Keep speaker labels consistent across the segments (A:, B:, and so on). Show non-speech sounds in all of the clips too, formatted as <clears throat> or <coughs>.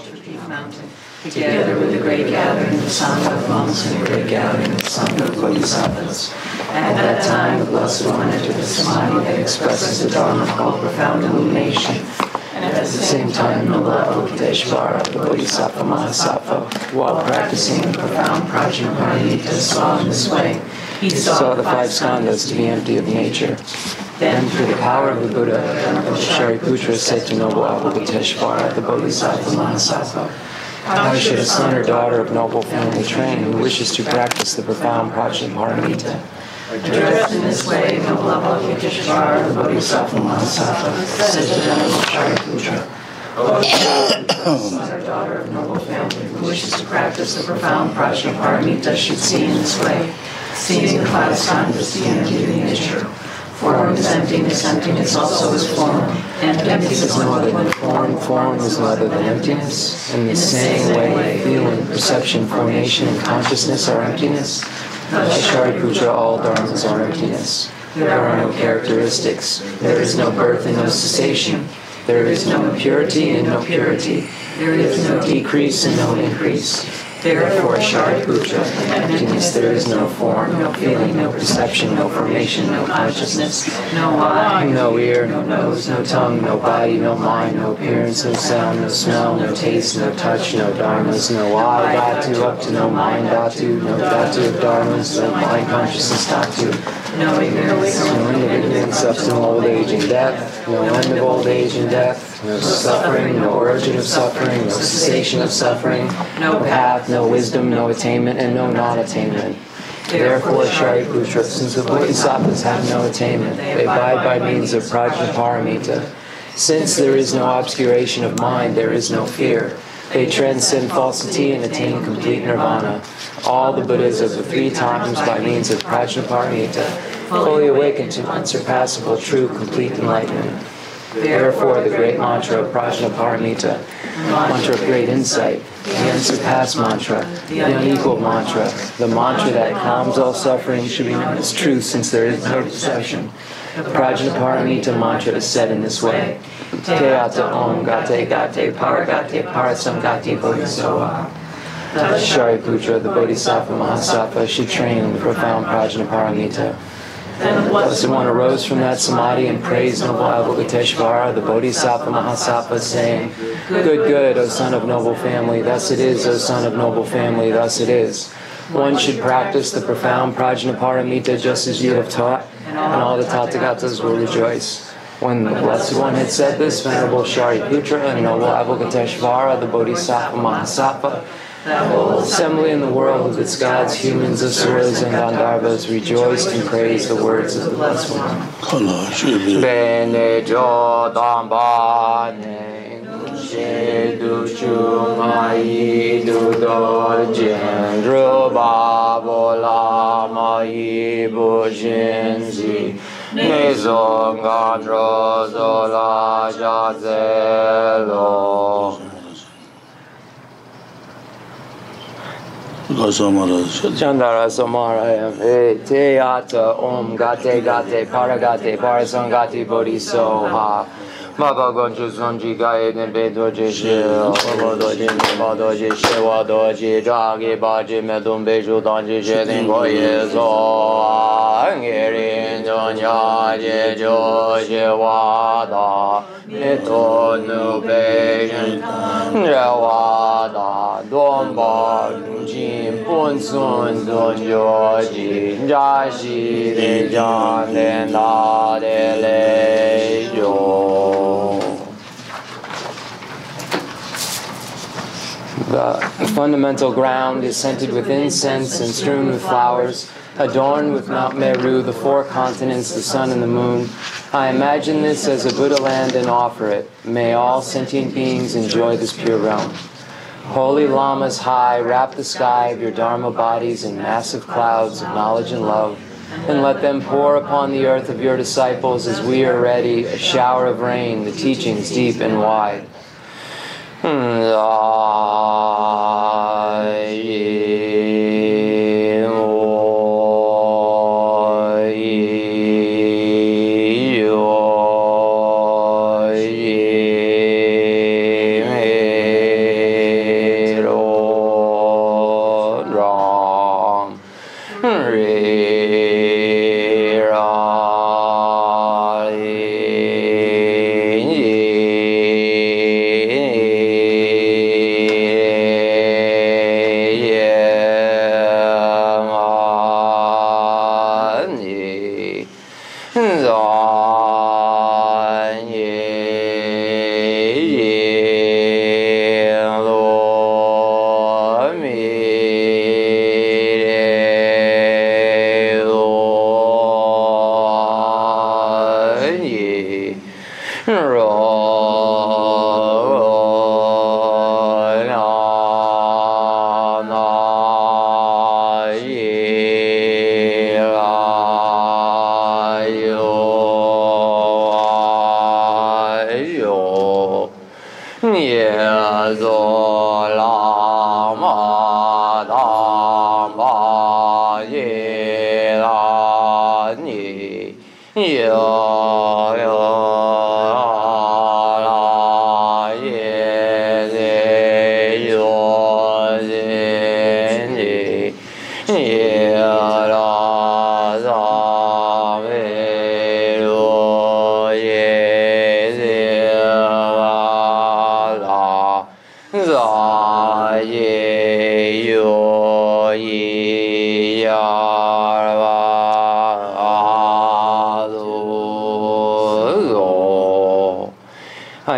A: Vulture Peak mountain, together with the great gathering of the of monks and the great gathering of the of bodhisattvas. At that time, the Blessed One entered the samadhi that expresses the Dharma called profound illumination. And at the same time, noble Avalokiteshvara, the Bodhisattva Mahasattva, while practicing the profound Prajnaparamita, saw in this way. He
B: saw the five skandhas to be empty of nature. Then, through the power of the Buddha, Shariputra said to noble Avalokiteshvara, the Bodhisattva Mahasattva, how should a son or daughter of noble family train who wishes to practice the profound Prajnaparamita?
A: Addressed in this way, noble Avalokiteshvara, the Bodhisattva Mahasattva, said to Venerable Shariputra, son or daughter of noble family who wishes to practice the profound Prajnaparamita should see in this way, seeing the five skandhas the energy of the nature Form is emptiness, emptiness also is form, and emptiness is no other than form,
B: form is no other than emptiness. In the same way, feeling, perception, formation, and consciousness are emptiness. Shariputra, all dharmas are emptiness. There are no characteristics. There is no birth and no cessation. There is no impurity and no purity. There is no decrease and no increase. Therefore, Shariputra, emptiness, there is no form, no feeling, no perception, no formation, no consciousness, no eye, no ear, no nose, no tongue, no body, no mind, no appearance, no sound, no smell, no taste, no touch, no dharmas, no eye, dhatu, up to no mind, dhatu, no dhatu of dharmas, no mind consciousness, dhatu. No ignorance, no ignorance up to old age and death, no end of old age and death, no suffering, no origin of suffering, no cessation of suffering, no path, no wisdom, no attainment, and no non-attainment. Therefore, Shariputra, since the Bodhisattvas have no attainment, they abide by means of Prajnaparamita. Since there is no obscuration of mind, there is no fear. They transcend falsity and attain complete nirvana. All the Buddhas of the three times by means of Prajnaparamita fully awaken to unsurpassable, true, complete enlightenment. Therefore, the great mantra of Prajnaparamita, mantra of great insight, the unsurpassed mantra, the unequaled mantra, the mantra that calms all suffering should be known as truth since there is no deception. The Prajnaparamita mantra is said in this way. Teata om gate gate paragate parasamgate bodhisattva. Shariputra, the Bodhisattva Mahasattva, should train in the profound Prajnaparamita. The Blessed One arose from that samadhi and praised noble Avalokiteshvara, the Bodhisattva Mahasattva, saying, Good, good, O son of noble family, thus it is, O son of noble family, thus it is. One should practice the profound Prajnaparamita just as you have taught, and all the Tathagatas will rejoice. When the Blessed One had said this, Venerable Shariputra and noble Avalokiteshvara, the Bodhisattva Mahasattva, the whole assembly in the world of its gods, humans, asuras, and Gandharvas rejoiced and praised the words of the Blessed One. Bene Jodambane Shedu Chungai Dudo Jendru Babola Mai Bujinzi Nizonga Drozola Jazelo Chandara Samarayam Te Ata Om Gate Gate Paragate Parasangati Bodhisoha Mapa Gonchu Sonji Gaya Denpe Doje She Mapa Doje Mapa Doje She Wa Doje Jage Baje Medum Beju Danji She Dingo Ye So Ngerin Donya Je Jo She Wa Da Mito Nu Beje Je Wa Da Don Ba Nu The fundamental ground is scented with incense and strewn with flowers, adorned with Mount Meru, the four continents, the sun, and the moon. I imagine this as a Buddha land and offer it. May all sentient beings enjoy this pure realm. Holy Lamas high, wrap the sky of your Dharma bodies in massive clouds of knowledge and love, and let them pour upon the earth of your disciples as we are ready, a shower of rain, the teachings deep and wide. Hmm, 耶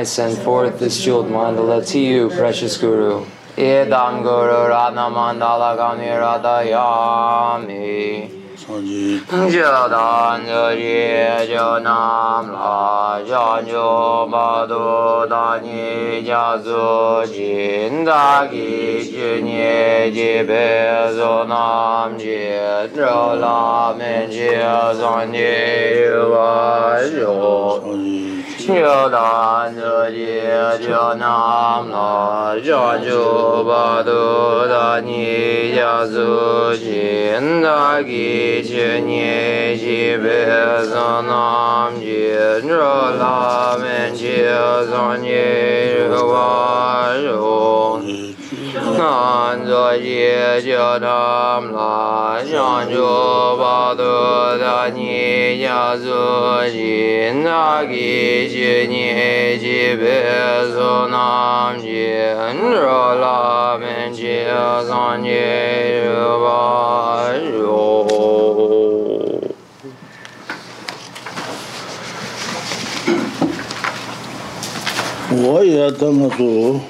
B: I send forth this jeweled mandala to you, precious Guru. Idam Guru Radha Mandala Gani Radhayami.
C: 上集
B: Jo dan jo ye jo nam la jo jo ba do da ni ja zo jin da gi ju nie ji be zo nam ji ro la men ji zo ni wa jo 修大德的就那么家就把都的你家祖先的给些年几百上那么着那们就上你我用。南无耶教南拉上就巴多达尼亚祖金那吉吉尼吉贝索南吉罗拉门吉桑尼巴哟。
C: 我也当个做，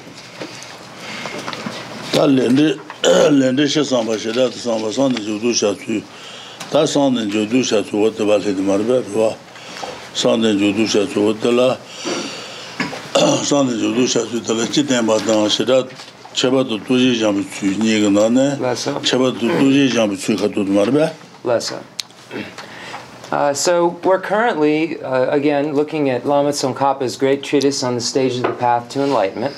C: tā lēndē shē sāmbā shē dā tā sāmbā sāndē jō dō shā tsū tā sāndē jō dō shā tsū wā tā bā lē tī mā rā bā rā wā sāndē jō dō shā tsū wā tā lā sāndē jō dō shā tsū tā lā chī tēn bā tā ngā shē dā chē bā tō tō jē jāmbī tsū
B: nī gā
C: nā nē chē bā tō tō jē jāmbī tsū khā tō tī mā rā
B: bā Uh, so we're currently, uh, again, looking at Lama Tsongkhapa's great treatise on the stage of the path to enlightenment,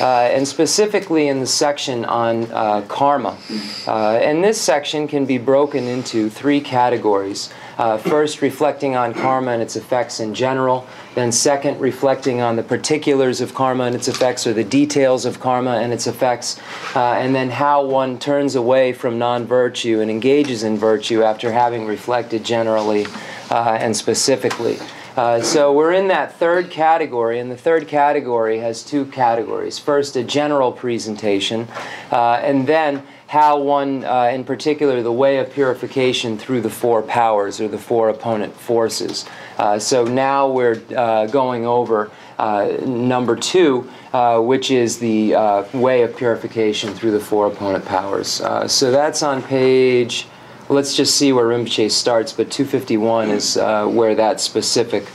B: uh, and specifically in the section on uh, karma. Uh, and this section can be broken into three categories. First, reflecting on karma and its effects in general. Then, second, reflecting on the particulars of karma and its effects, or the details of karma and its effects. Uh, and then, how one turns away from non virtue and engages in virtue after having reflected generally uh, and specifically. Uh, so we're in that third category, and the third category has two categories. First, a general presentation, uh, and then how one, uh, in particular, the way of purification through the four powers or the four opponent forces. Uh, so now we're uh, going over uh, number two, uh, which is the uh, way of purification through the four opponent powers. so that's on page, let's just see where Rinpoche starts, but 251 is where that specific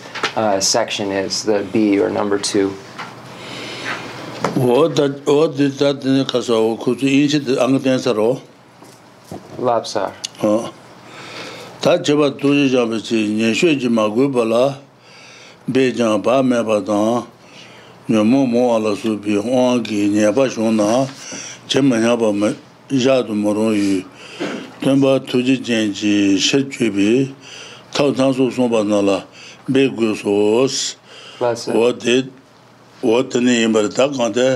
B: section is, the B or number two. Lapsar.
C: Oh. tā chibā tūjī chāpa chī nyēshuē chī mā gui pa lā bē chāng pā mē pa tāng nyō mō mō wā
B: lā
C: sū pī huāng kī nyē pa shōng nā chē mā nyā pa mē yā tu mō rōng yu tēn pā tūjī chēng chī shir chū pī tāu tāng sū sōng pa nā lā bē gui sōs wā tē wā tē nē yīm pā tā kāng tē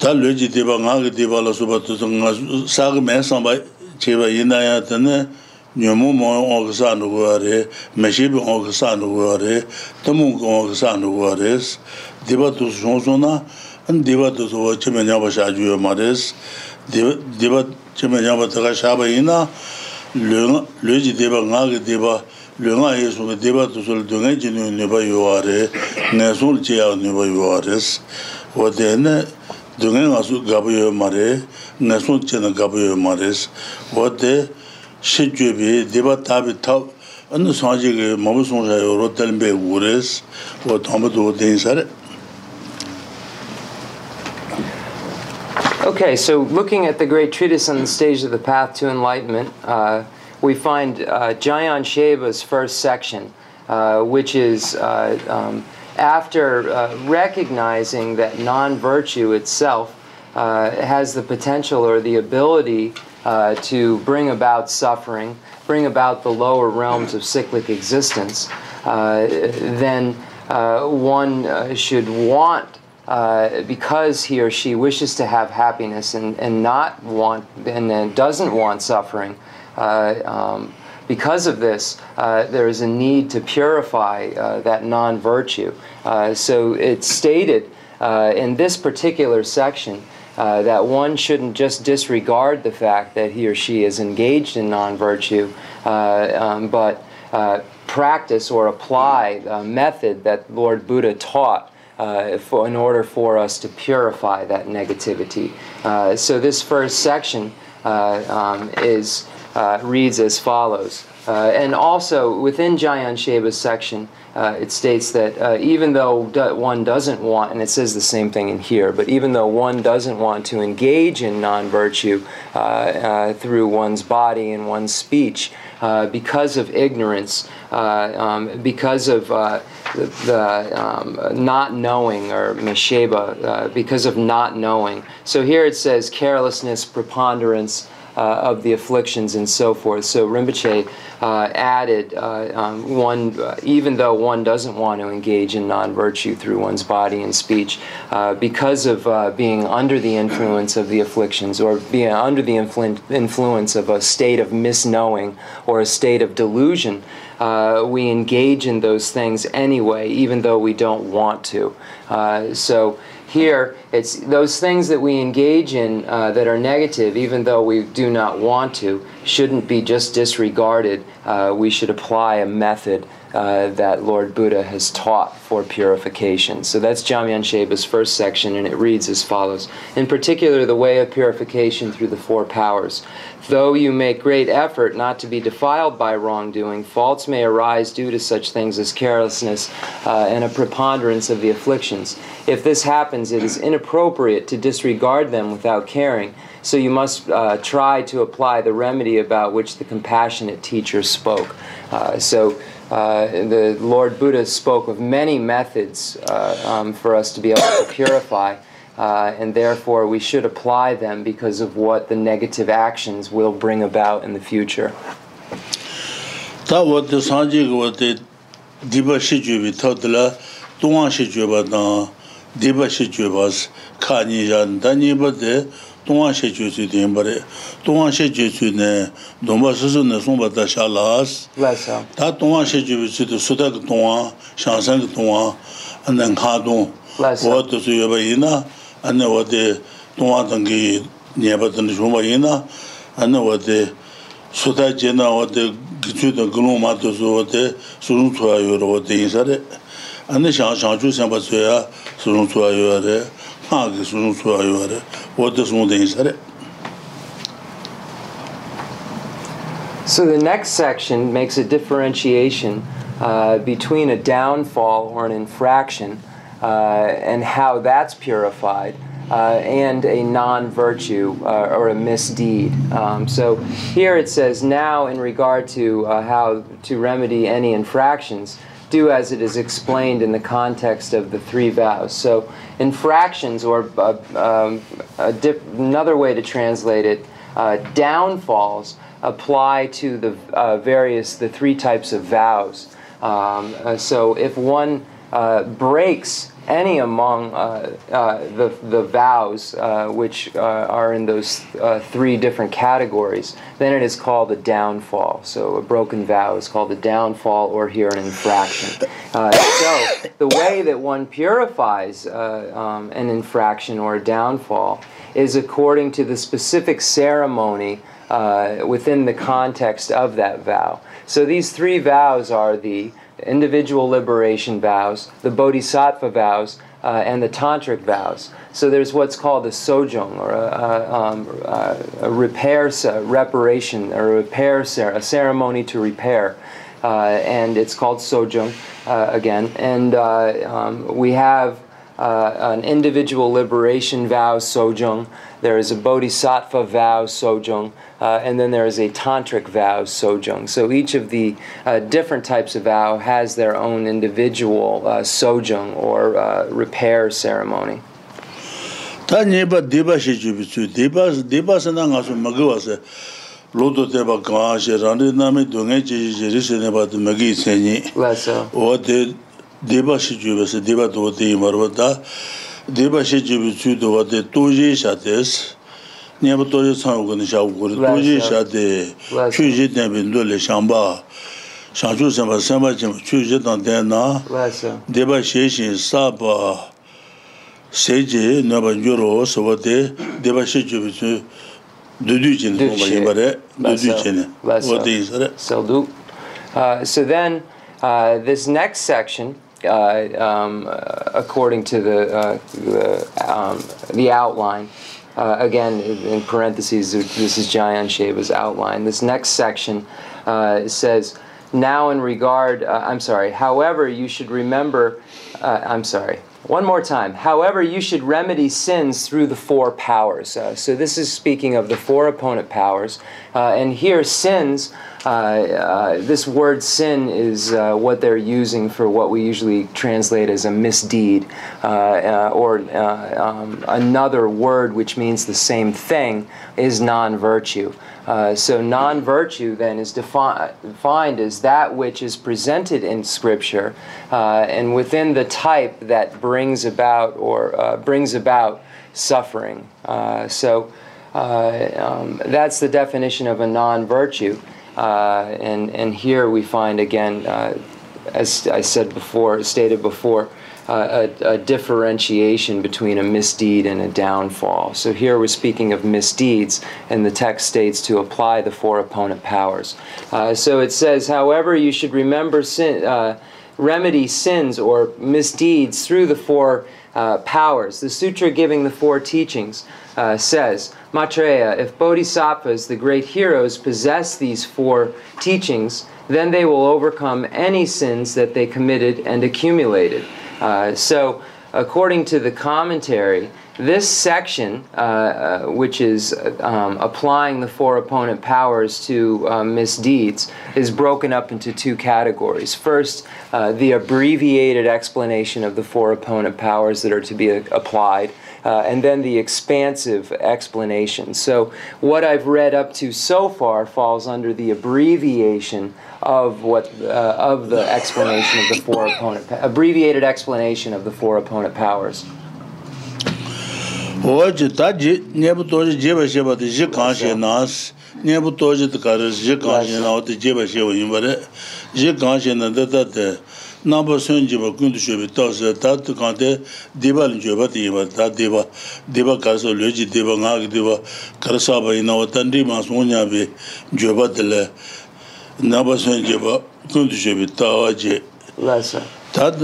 C: tā lū jī tē pa ngā kī tē pa lā sū pa tū sā kī mē sāng pa chē pa yī nā yā tē nē nyomu mo onksa nuwa re, meshibi onksa nuwa re, tamu onksa nuwa res, diba tu shonso na, an diba tu suwa chime nyaba shajuyo ma res, diba chime nyaba taga shaba ina, loji diba nga ki diba, lunga yesu ki diba tu suwa dunga jinu nipa yuwa re, nesul chiya nipa yuwa res, wate ne, dunga nga su gabu yuwa ma re, nesul chiya na gabu yuwa ma res, wate, deba tabi tab, sanji mabu wate hamba tu wate insare.
B: Okay, so looking at the great treatise on the stage of the path to enlightenment, uh, we find uh, Jamyang Sheba's first section, uh, which is uh, um, after uh, recognizing that non virtue itself uh, has the potential or the ability uh, to bring about suffering, bring about the lower realms of cyclic existence, uh, then uh, one uh, should want. because he or she wishes to have happiness and, and not want and then doesn't want suffering, um, because of this, uh, there is a need to purify uh, that non virtue. Uh, so it's stated uh, in this particular section uh, that one shouldn't just disregard the fact that he or she is engaged in non virtue, uh, um, but practice or apply a method that Lord Buddha taught. For, in order for us to purify that negativity. so, this first section um, is uh, reads as follows. Uh, and also within Jamyang Sheba's section, uh, it states that uh, even though one doesn't want, and it says the same thing in here, but even though one doesn't want to engage in non virtue uh, uh, through one's body and one's speech, uh, because of ignorance, um, because of the, the um, not knowing, or Mesheba, because of not knowing. So here it says carelessness, preponderance of the afflictions and so forth. So Rinpoche uh, added uh, um, one, uh, even though one doesn't want to engage in non virtue through one's body and speech, uh, because of uh, being under the influence of the afflictions or being under the influ- influence of a state of misknowing or a state of delusion. Uh, we engage in those things anyway, even though we don't want to. Uh, so here, it's those things that we engage in uh, that are negative, even though we do not want to, shouldn't be just disregarded. Uh, we should apply a method uh, that Lord Buddha has taught for purification. So that's Jamyang Sheba's first section, and it reads as follows In particular, the way of purification through the four powers. Though you make great effort not to be defiled by wrongdoing, faults may arise due to such things as carelessness uh, and a preponderance of the afflictions. If this happens, it is inappropriate to disregard them without caring. So you must uh, try to apply the remedy about which the compassionate teacher spoke. Uh, so uh, the Lord Buddha spoke of many methods uh, um, for us to be able to purify, uh, and therefore we should apply them because of what the negative actions will bring about in the future.
C: Tā wā tē sāngjī gā wā tē dīpa shī chūbi tā tē lā tōngā shī chūba tā dīpa shī chūba kā nī yā tā nī bā tē 동안 shechu tsu tiyin bari, 동안 shechu tsu ne 동바 susu ne sungpa ta sha las, ta 동안 shechu tsu tu suda ki 동안 shansan ki 동안 ane nga tong, owa tu su yoba ina, ane wade 동안 tangi nyeba tangi shumba ina, ane wade suda jena wade gichu tangi gulung ma tu su wade surung tsuwa yoro wade insare, ane shang shang chu senpa tsuya surung tsuwa yoro
B: So the next section makes a differentiation uh, between a downfall or an infraction uh, and how that's purified. Uh, and a non virtue uh, or a misdeed. Um, so here it says, now in regard to uh, how to remedy any infractions, do as it is explained in the context of the three vows. So, infractions, or uh, um, dip, another way to translate it, uh, downfalls apply to the uh, various, the three types of vows. Um, uh, so, if one uh, breaks any among uh, uh, the, the vows uh, which uh, are in those uh, three different categories, then it is called a downfall. So a broken vow is called a downfall or here an infraction. So the way that one purifies um, an infraction or a downfall is according to the specific ceremony within the context of that vow. So these three vows are the individual liberation vows, the bodhisattva vows, uh, and the tantric vows. So there's what's called a sojong, or a, a, um, a repair, reparation, or repair, a ceremony to repair. Uh, and it's called sojong uh, again. And uh, um, we have uh, an individual liberation vow, sojung. There is a bodhisattva vow, sojung. Uh, and then there is a tantric vow, sojung. So each of the uh, different types of vow has their own individual uh, sojung or uh, repair ceremony.
C: Tā nyepa dīpa shē chūpi tsū, dīpa sā na ngā sū māgī wā sē, lōtō tēpa kāngā shē, rāndī nāmi dōngē chē shē rī sē nēpa tō māgī sē nī. Wā sā. Wā tē deba shi juwe se deba do te imarwa da. Deba shi juwe chu do wa de toje sha des ne ba toje sa go ne sha go toje sha de chu je de bin do
B: le
C: shamba. Sha chu se ba se ba chu je dan de na deba she shi sa ba se je ne ba yoro so
B: wa
C: de deba
B: shi
C: juwe chu dudu
B: jin
C: ko ba yibare
B: dudu
C: jin wa de isare so
B: do uh so then uh this next section um, uh, according to the uh, the, um, the outline, uh, again in parentheses, this is Jamyang Sheba's outline. This next section uh, says, "Now in regard, uh, I'm sorry. However, you should remember. Uh, I'm sorry." One more time. However, you should remedy sins through the four powers. Uh, so this is speaking of the four opponent powers, uh, and here sins. Uh, uh, this word sin is uh, what they're using for what we usually translate as a misdeed, uh, or um, another word which means the same thing is non virtue. Uh, so, non virtue then is defi- defined as that which is presented in Scripture uh, and within the type that brings about or uh, brings about suffering. Uh, so, uh, um, that's the definition of a non virtue. And, and here we find again, as I said before, stated before, a, a differentiation between a misdeed and a downfall. So here we're speaking of misdeeds, and the text states to apply the four opponent powers. Uh, so it says, however, you should remember sin, uh, remedy sins or misdeeds through the four uh, powers. The sutra giving the four teachings uh, says, Maitreya, if bodhisattvas, the great heroes, possess these four teachings, then they will overcome any sins that they committed and accumulated. Uh, so, according to the commentary, this section, uh, uh, which is um, applying the four opponent powers to uh, misdeeds, is broken up into two categories. First, uh, the abbreviated explanation of the four opponent powers that are to be uh, applied uh, and then the expansive explanation. So, what I've read up to so far falls under the abbreviation of what uh, of the explanation of the four opponent abbreviated explanation of the four opponent powers.
C: Hoje tá nebo jeba jeba de nas nebo de na jeba jeba na nāmbā sōnjība kundu shōbi tāsā tāt kāntē dība līn shōba tīyība tā dība dība kāsā lōjī dība ngāki dība karasāba inā wā tāndī mā sōnyā bī jōba tīlē nāmbā sōnjība kundu shōbi
B: tāwā
C: jī. Tāt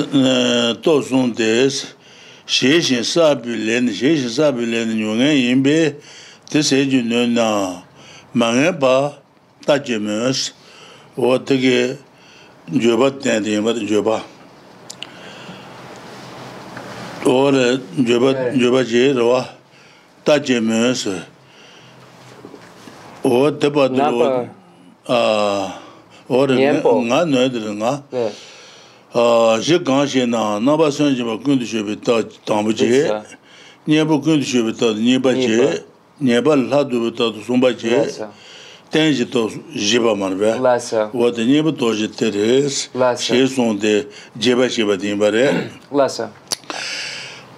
C: tō sōn tēs shēshī sābī lēni shēshī sābī lēni nyōngē yīmbē tē sēchī nō nā. Mā ngē bā tā jī mēs wā tīgī joba ten de ma joba or joba joba je ro ta je me se. O de
B: ba
C: de ro a or nga
B: no
C: de nga. A je gan je na na ba sen je ba kun de je be ta ta bu je. Ne bu kun de je be ta ne ba je. ne ba la du ta du
B: sun
C: ba je. tenji to jiba marbe, wata
B: nyeba
C: toji teres, she sonde jeba shiba dinbare.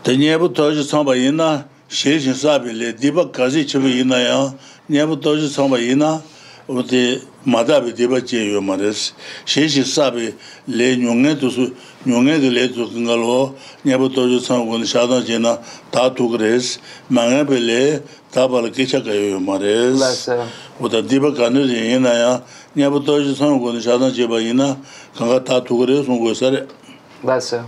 C: Ta nyeba
B: toji
C: samba ina, she shin sabi le, diba kazi chibi ina
B: ya,
C: nyeba toji samba ina, wate madabi diba che yo mares, she shin sabi le nyongen tu su, nyongen tu le tu kingalo, nyeba toji samba kuni shadan che na ta tukres, mangabi le, 다비 디바 제요 마레스. 셰시 사비 레 뇽게 도수 뇽게 레 도근갈로 녀부 도지 상고 샤다 제나 다 두그레스. 망에벨레 다발 기차가요 마레스.
B: Lesson.
C: 오다 디바 가는 이나야. 녀부 도지 상고 샤다 제바 이나 강가 다 두그레스 송고사레.
B: Lesson.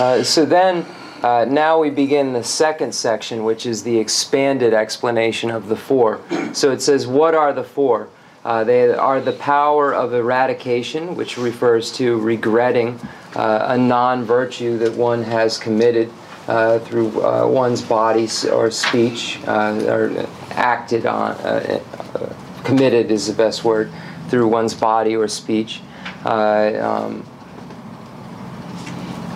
B: Uh, so then, uh, now we begin the second section, which is the expanded explanation of the four. So it says, What are the four? Uh, they are the power of eradication, which refers to regretting uh, a non virtue that one has committed uh, through uh, one's body or speech, uh, or acted on, uh, uh, committed is the best word, through one's body or speech. Um,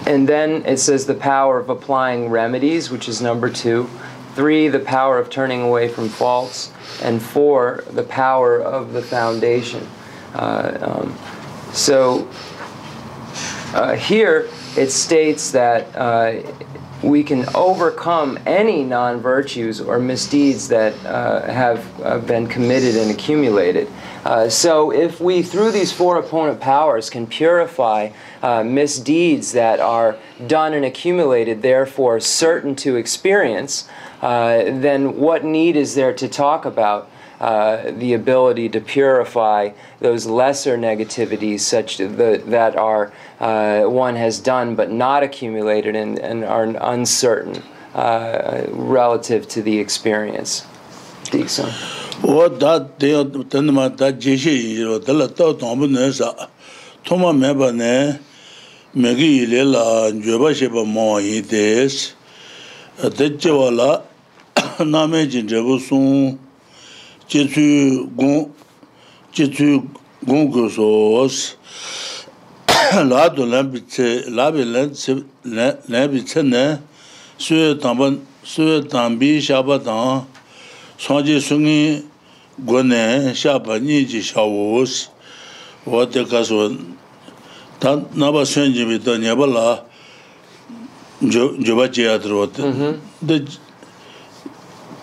B: and then it says the power of applying remedies, which is number two. Three, the power of turning away from faults. And four, the power of the foundation. Um, so uh, here it states that uh, we can overcome any non virtues or misdeeds that uh, have uh, been committed and accumulated. Uh, so, if we, through these four opponent powers, can purify uh, misdeeds that are done and accumulated, therefore certain to experience, uh, then what need is there to talk about uh, the ability to purify those lesser negativities, such the, that are uh, one has done but not accumulated and, and are uncertain uh, relative to the experience. Dixon.
C: o da de ten ma da je je ro da la to to mo ne sa to ma me ba ne me gi le la jo ba she ba mo yi des de je wa la <coughs> na me jin je bu sun che tsu gong, che tsu gong go sos, la do lambi tse, labi lambi tse ne, suye tamba, suye tambi shaba tang, sanje sungi go ne, shaba nyi ji shawos, wate kaso, ta naba sunji bita nyeba la, joba che yadro wate,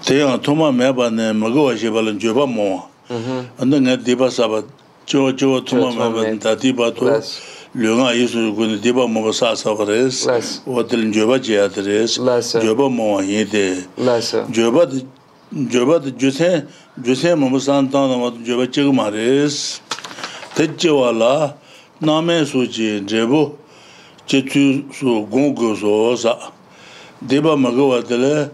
C: 대야 토마 매바네 먹어 와시발은 줘봐 뭐 근데 내가 디바사바 저저 토마 매바는 다 디바도 류가 예수 군데 디바 먹어 사서 그래서 어들 줘봐 제아드레스 줘봐 뭐 얘데 줘봐 줘봐 주세 주세 뭐 산타나 뭐 줘봐 지금 말레스 대지와라 남의 수지 제보 제투 수 공고소사 디바 먹어 와들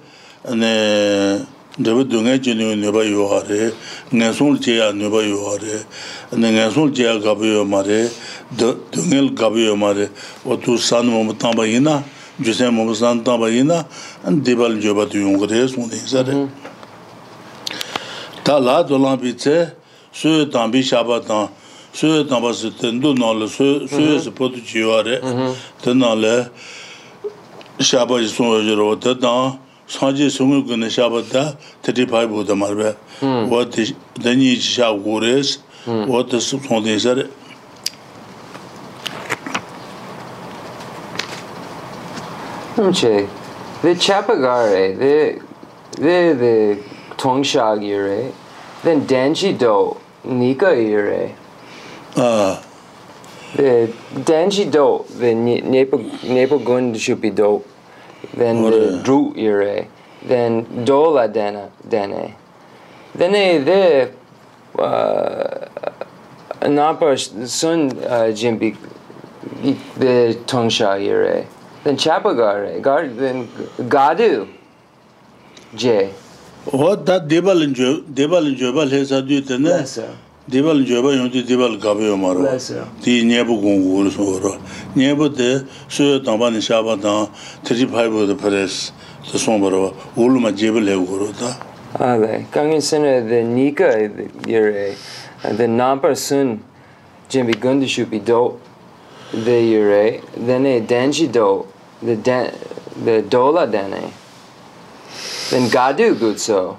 C: ane dhabi dunga jini nipa yuwa re, ngansul jaya nipa yuwa re, ane ngansul jaya gabi yuwa ma re, dunga gabi yuwa ma re, watu san mamu tamba ina, jusen mamu san tamba ina, ane dibal joba tu yunga re, sundi isa re. Mm-hmm. Ta la dolan pi tse, suyo tambi shaba tang, suyo tamba si tendu nala, suyo mm-hmm. si potu jiwa re, mm-hmm. tenna le, shaba jisung yojiruwa te tang, 산지 송을 근에 샤바다 테디 파이보다 말베 워디 데니 샤 고레스 워디 스폰데서 음체 데
B: 차파가레 데데데 통샤기레 then danji do nika ire
C: ah
B: the danji do the nepo nepo gun should be do. then
C: uh,
B: dru ire. Then dola dana dane then the uh napa sun uh, jimbi the tongsha ire. Then chapagare gar then gadu je.
C: What that debalin jo debalin jo bal hesa diyor ne? 디발 줘봐 용디 디발 가봐요 말아 디 녀부 공부를 소로 녀부데 수요 담반이 샤바다 35도 프레스 저 손바로 올마 제벌 해고 그러다 아네 강인선의 the
B: nika e your the number soon jimmy gundi should be do the your then a danji do the the dola dane then gadu
C: good so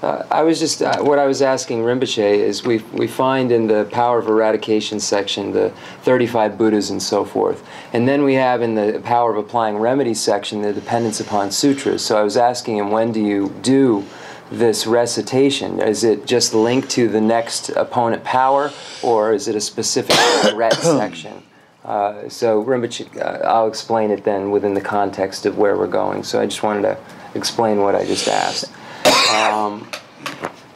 B: Uh, I was just uh, what I was asking Rinpoche is we we find in the power of eradication section the 35 Buddhas and so forth, and then we have in the power of applying remedy section the dependence upon sutras. So I was asking him when do you do this recitation? Is it just linked to the next opponent power, or is it a specific <coughs> threat <coughs> section? Uh, so Rinpoche, uh, I'll explain it then within the context of where we're going. So I just wanted to explain what I just asked. Um,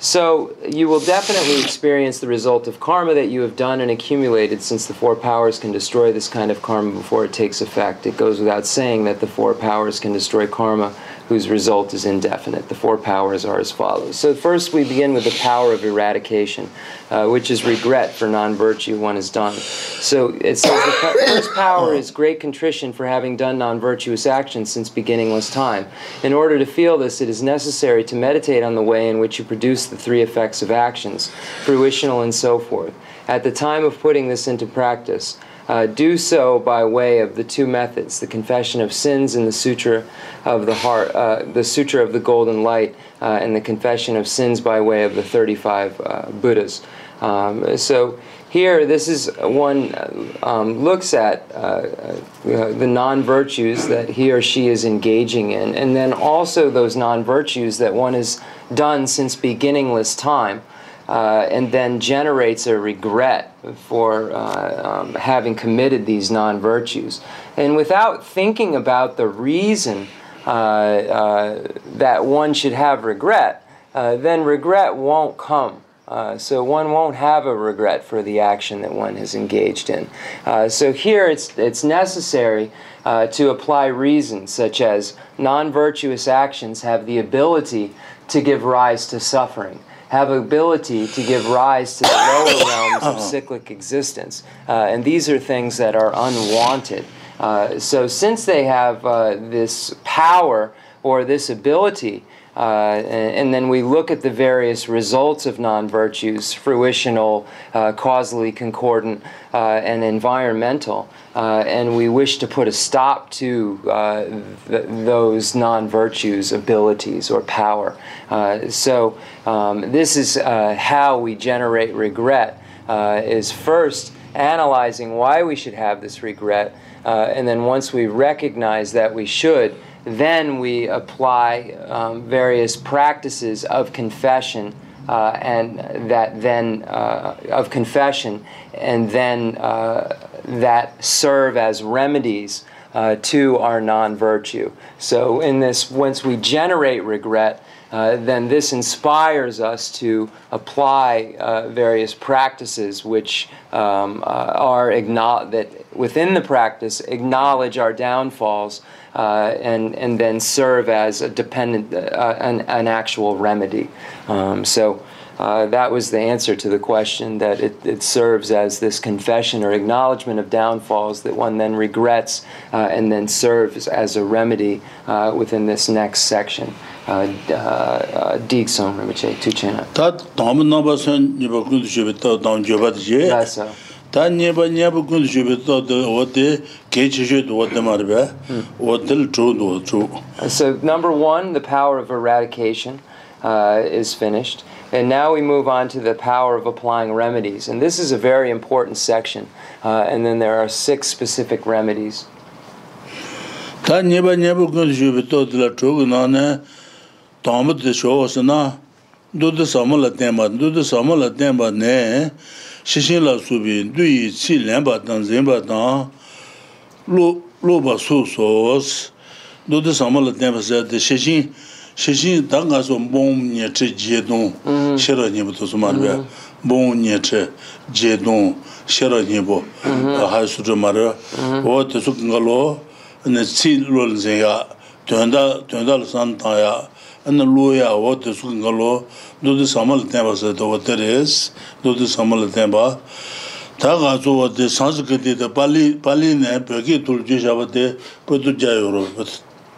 B: So you will definitely experience the result of karma that you have done and accumulated since the four powers can destroy this kind of karma before it takes effect. It goes without saying that the four powers can destroy karma whose result is indefinite. The four powers are as follows. So, first we begin with the power of eradication, uh, which is regret for non virtue one has done. So, it says the first power is great contrition for having done non virtuous actions since beginningless time. In order to feel this, it is necessary to meditate on the way in which you produce the three effects of actions, fruitional and so forth. At the time of putting this into practice, uh, do so by way of the two methods the confession of sins and the sutra of the heart uh, the sutra of the golden light uh, and the confession of sins by way of the 35 uh, buddhas. Um, so here this is one um, looks at uh, uh, the non-virtues that he or she is engaging in and then also those non-virtues that one has done since beginningless time uh, and then generates a regret for uh, um, having committed these non virtues. And without thinking about the reason uh, uh that one should have regret, uh, then regret won't come. Uh, so one won't have a regret for the action that one has engaged in. so here it's, it's necessary to apply reasons such as non virtuous actions have the ability to give rise to suffering have ability to give rise to the <coughs> lower realms of cyclic existence. Uh, and these are things that are unwanted. Uh, so, since they have uh, this power or this ability, uh, and, then we look at the various results of non virtues fruitional, uh, causally concordant, uh, and environmental. Uh, and we wish to put a stop to uh, th- those non virtues, abilities, or power. Uh, so, um, this is how we generate regret, is first analyzing why we should have this regret, and then once we recognize that we should, then we apply um, various practices of confession uh, and that then uh, of confession and then uh, that serve as remedies uh, to our non-virtue. So in this once we generate regret uh, then this inspires us to apply uh, various practices which um, uh, are that within the practice acknowledge our downfalls uh, and and then serve as a dependent uh, an, an actual remedy. Um, so. Uh, that was the answer to the question that it, it, serves as this confession or acknowledgement of downfalls that one then regrets uh, and then serves as a remedy uh, within this next section. Dikson Rinpoche, Tuchena. That's so.
C: tā nyeba nyeba kundu shubi tō tō wate kechi shu tō wate maribē, wate l chū tō chū.
B: So number one, the power of eradication uh, is finished. And now we move on to the power of applying remedies. And this is a very important section. Uh, and then there are six specific remedies.
C: Tā nyeba nyeba kundu shubi tō tō la chū gu nā nē, tāmbat tē shō wasa nā, dō tō sāma la tēmba, dō tō sāma la tēmba nē, shishin la subi duyi chi lenpa tang zenpa tang loba su sos. Dodo sama la tenpa sayate shishin shishin tang ka so bong nye che je mm-hmm. mm-hmm. dong shera nyeba to sumarwa bong nye mm-hmm. che je dong shera nyeba hai sutra marwa o te su kanga lo chi lo zenya tuanda tuanda la san tang ya ānā lōyā wā tā sūka ngā lō dōdī sāma lā tēmbā sā tō wā tā rēs, dōdī sāma lā tēmbā. Tā gā tsō wā tē sānsi kati tā pāli pāli nē pē kī tū jī shā wā tē pē tū jā yō rō,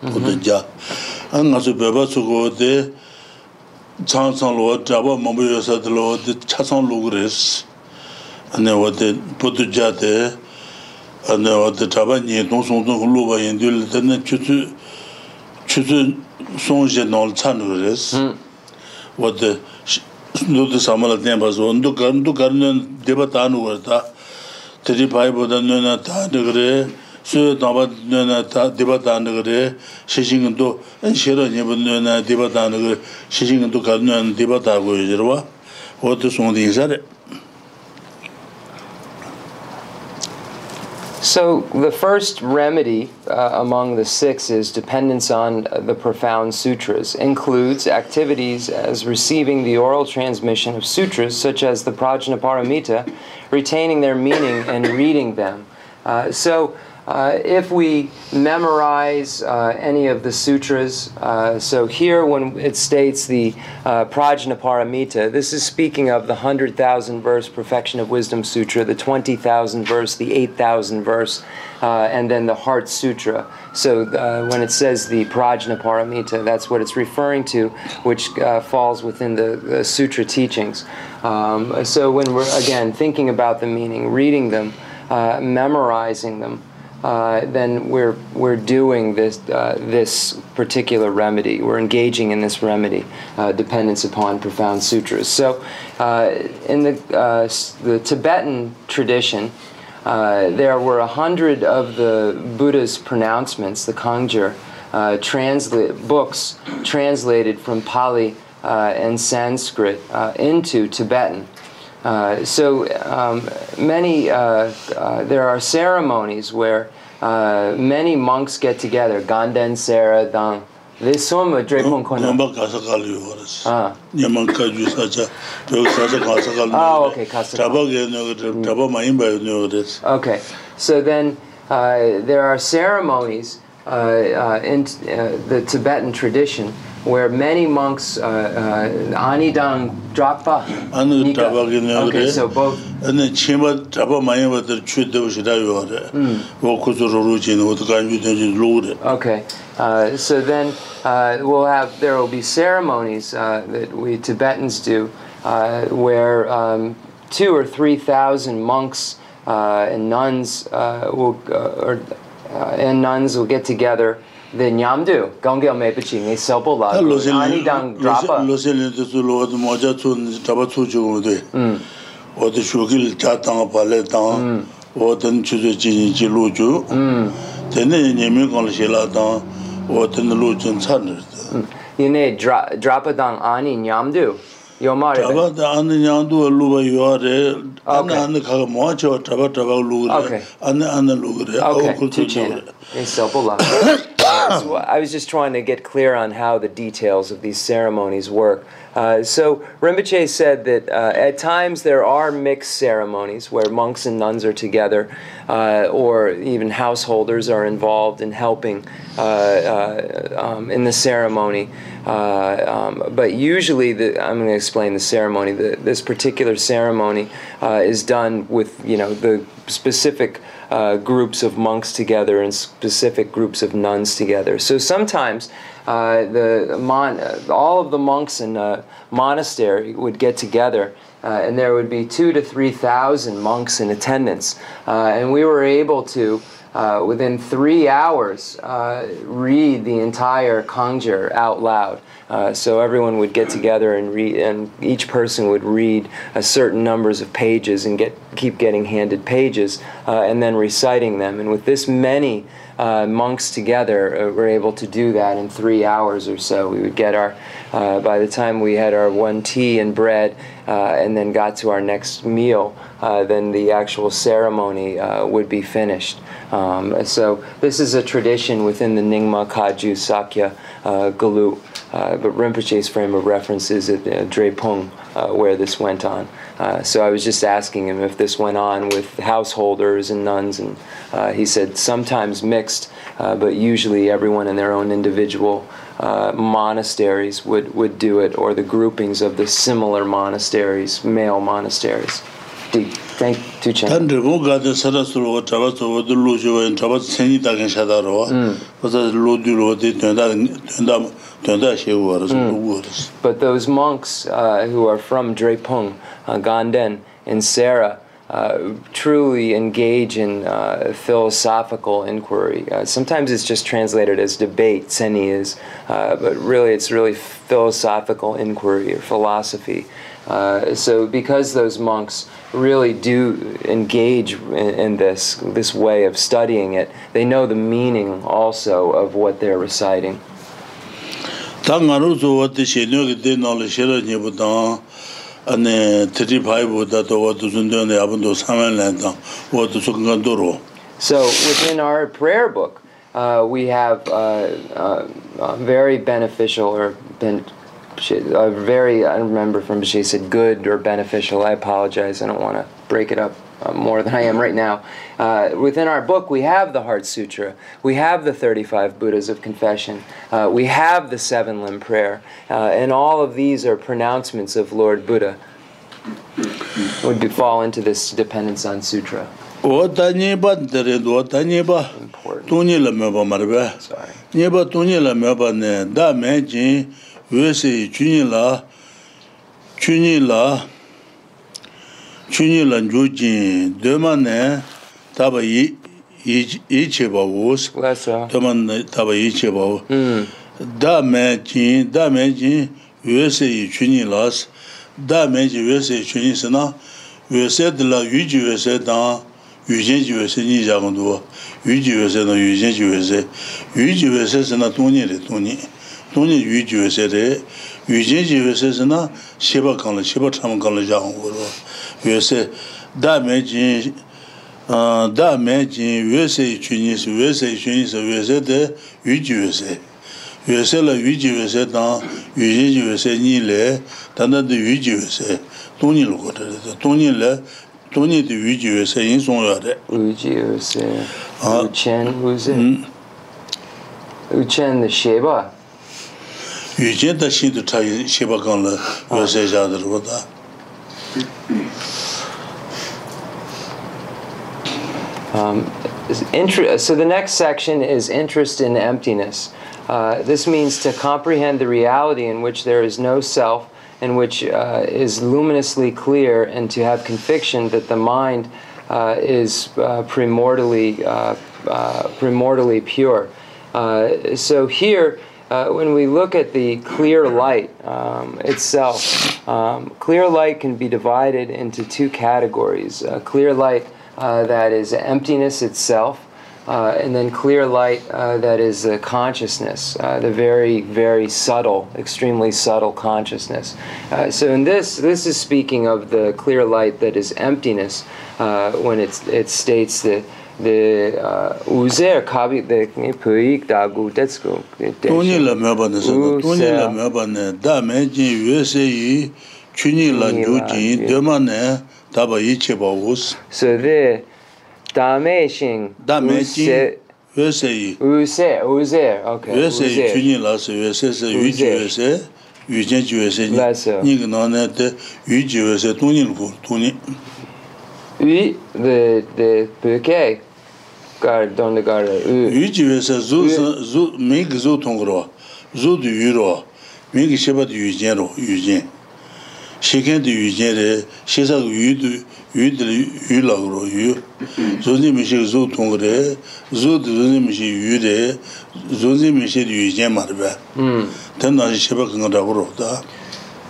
C: pē tū jā. Ā ngā tsō bē bā tsō kō wā tē tsāng tsāng lō wā tā bā mā bā yō sā tā lō wā tē chā tsāng lō gu rēs. Ānā wā tē pē tū jā tē, ānā wā tē tā bā nyē tōng sōng tōng lō bā yēn tū lā tā nā chū tsū, chū tsū 송제 놀찬으레스 워드 누드 사말라 뎨바스 온도 간도 간는 데바타누 워다 테리 바이보다 너나 다 그래 수 나바 너나 다 데바타누 그래 시징도 엔셔러 녀분 너나 데바타누 그래 시징도 간는 데바타고 이러와 워드 송디 인사레
B: So, the first remedy uh, among the six is dependence on the profound sutras, includes activities as receiving the oral transmission of sutras, such as the Prajnaparamita, retaining their meaning and reading them. Uh, so, uh, if we memorize uh, any of the sutras, uh, so here when it states the uh, Prajnaparamita, this is speaking of the 100,000 verse Perfection of Wisdom Sutra, the 20,000 verse, the 8,000 verse, uh, and then the Heart Sutra. So uh, when it says the Prajnaparamita, that's what it's referring to, which uh, falls within the, the sutra teachings. Um, so when we're, again, thinking about the meaning, reading them, memorizing them, uh, then we're we're doing this uh, this particular remedy. We're engaging in this remedy, uh, dependence upon profound sutras. So, uh, in the uh, the Tibetan tradition, uh, there were a hundred of the Buddha's pronouncements, the Kangjur, books translated from Pali and Sanskrit into Tibetan. Uh, so um, many uh, uh, there are ceremonies where uh, many monks get together. Ganden sera dang. This some drepon kono.
C: Mamba kasa kalu yoras.
B: Ah.
C: Yaman kaju sacha. Ah, yo sacha kasa kali
B: Ah, okay, kasa.
C: Taba ge no taba maimba no yoras.
B: Okay. So then uh, there are ceremonies uh, in uh, the Tibetan tradition where many monks, uh, uh, Anidang Drakpa,
C: Anu
B: Nika.
C: taba ge nyogote.
B: Okay, so both.
C: ane chima taba mayimba der chu dewa shida yore. Wo kuzu ruru jini, wo tu kanju tenji lugre.
B: Okay, uh, so then uh, we'll have there will be ceremonies uh, that we Tibetans do uh, where um, two or three thousand monks uh, and nuns uh, will uh, or uh, Uh, and nuns will get together the nyamdu gongge me pichi ni
C: sobo la.
B: Ani dang drapa
C: lo se le tu lo de mm. moja tu drapa tu ju de. O de shugil cha tang pa le tang. Mm. O den chu ju ji ji lu ju de mm. ne ne mi gong le la tang. O den lu ju chan ne
B: drapa dang ani nyamdu Yomare.
C: Taba da an du lu ba yo re. An an mo cha taba taba lu re. An an lu re.
B: Okay,
C: Ku
B: two
C: chu
B: channel.
C: re.
B: In Sopola. <coughs> so I was just trying to get clear on how the details of these ceremonies work. Uh, so Rinpoche said that uh, at times there are mixed ceremonies where monks and nuns are together, uh, or even householders are involved in helping uh, uh, um, in the ceremony. Um, but usually, the, I'm going to explain the ceremony. The, this particular ceremony is done with you know the specific groups of monks together and specific groups of nuns together. So sometimes uh, the mon- uh, all of the monks in a monastery would get together. Uh, and there would be two to three thousand monks in attendance, uh, and we were able to, uh, within three hours, uh, read the entire Kangjur out loud. Uh, so everyone would get together and read, and each person would read a certain numbers of pages and get keep getting handed pages, uh, and then reciting them. And with this many uh, monks together, uh, we're able to do that in three hours or so. We would get our, uh, by the time we had our one tea and bread, uh, and then got to our next meal, uh, then the actual ceremony would be finished. Um, so this is a tradition within the Nyingma Kagyu Sakya. Uh, but Rinpoche's frame of reference is at uh, Drepung, where this went on. Uh, so I was just asking him if this went on with householders and nuns, and uh, he said sometimes mixed, uh, but usually everyone in their own individual uh, monasteries would, would do it, or the groupings of the similar monasteries, male monasteries. Thank you, Chen.
C: Ra.
B: But those monks uh, who are from Drepung, uh, Ganden, and Sera uh, truly engage in uh, philosophical inquiry. Uh, sometimes it's just translated as debate, seni is, uh, but really it's really philosophical inquiry or philosophy. Uh, so because those monks really do engage in, in this this way of studying it, they know the meaning also of what they're reciting.
C: Tā ngā rū tsō wā tī shēnyō kī tē nā lī shērā nye bū tāng, anī tī tī pāi bū tā tō wā tū sūn tō nē bū tō sā sāmēn lē tāng, wā tū sū kāngā tō rō.
B: So within our prayer book, uh, we have uh, uh, very beneficial or ben she, uh, very, I remember from, she said good or beneficial, I apologize, I don't want to break it up. Uh, more than I am right now. Uh, within our book, we have the Heart Sutra, we have the 35 Buddhas of Confession, uh, we have the seven limb prayer, uh, and all of these are pronouncements of Lord Buddha. Would fall into this dependence on sutra.
C: Important. Tuni la meba marbe.
B: Sorry.
C: chunyi lan ju jin dema ne taba yi yi che ba wos dema ne taba yi che ba wo
B: hmm.
C: da me jin da me jin yue se yi chunyi las da me ji yue se yi chunyi se na yue se de la yu ji yue se dan yu jen ji yue se ni ja gong duwa yu ji yue se na yu jen ji yue se. Yu ji yue se se na tuni re tuni tuni yu ji yue se re. Yu jen ji yue se se na sheba kang la sheba cham kang la ja gong duwa yuese da me jin da me jin yuese chuni se yuese chuni se yuese de yuji yuese yuese la yuji yuese dan yuji yuese ni le dan da de yuji yuese toni lo ko de
B: toni le toni
C: de
B: yuji yuese yin song
C: ya
B: de. Yuji yuese chen yuese
C: mm. uchen de sheba yujen da shi de ta sheba kan le yuese ja de ro da.
B: Um, so the next section is interest in emptiness. Uh, this means to comprehend the reality in which there is no self, and which uh, is luminously clear, and to have conviction that the mind uh, is uh, primordially uh, uh, primordially pure. So here. Uh, when we look at the clear light um, itself, um, clear light can be divided into two categories. Uh, clear light uh, that is emptiness itself, uh, and then clear light uh, that is uh, consciousness, the very, very subtle, extremely subtle consciousness. So in this, this is speaking of the clear light that is emptiness when it states that de uzer kabi de ni poik
C: da gu that's go toni la me ba ne so toni la me ba ne da me ji yue se yi chuni la ju ji de ma ne da ba yi che ba us
B: so
C: de
B: da
C: me shin da
B: me ji yue
C: se yi u se
B: u
C: se okay yue se yi chuni la se yue se se yu ji yue se yu
B: ji yue
C: se ni ni ge no ne de yu ji yue se toni lu toni
B: U de de pöke gar don de gar U.
C: U jive sa zu zu mig zu tongro. Zu du yuro. Mig sheba du yujin ro yujin. Sheken du yujin re shesa yu du yu de yu la ro yu. Zu ni mi she zu tongre. Zu du zu ni mi she yu re. Zu ni mi she
B: yujin
C: mar be. Hmm. Ten na sheba kang ra ro da.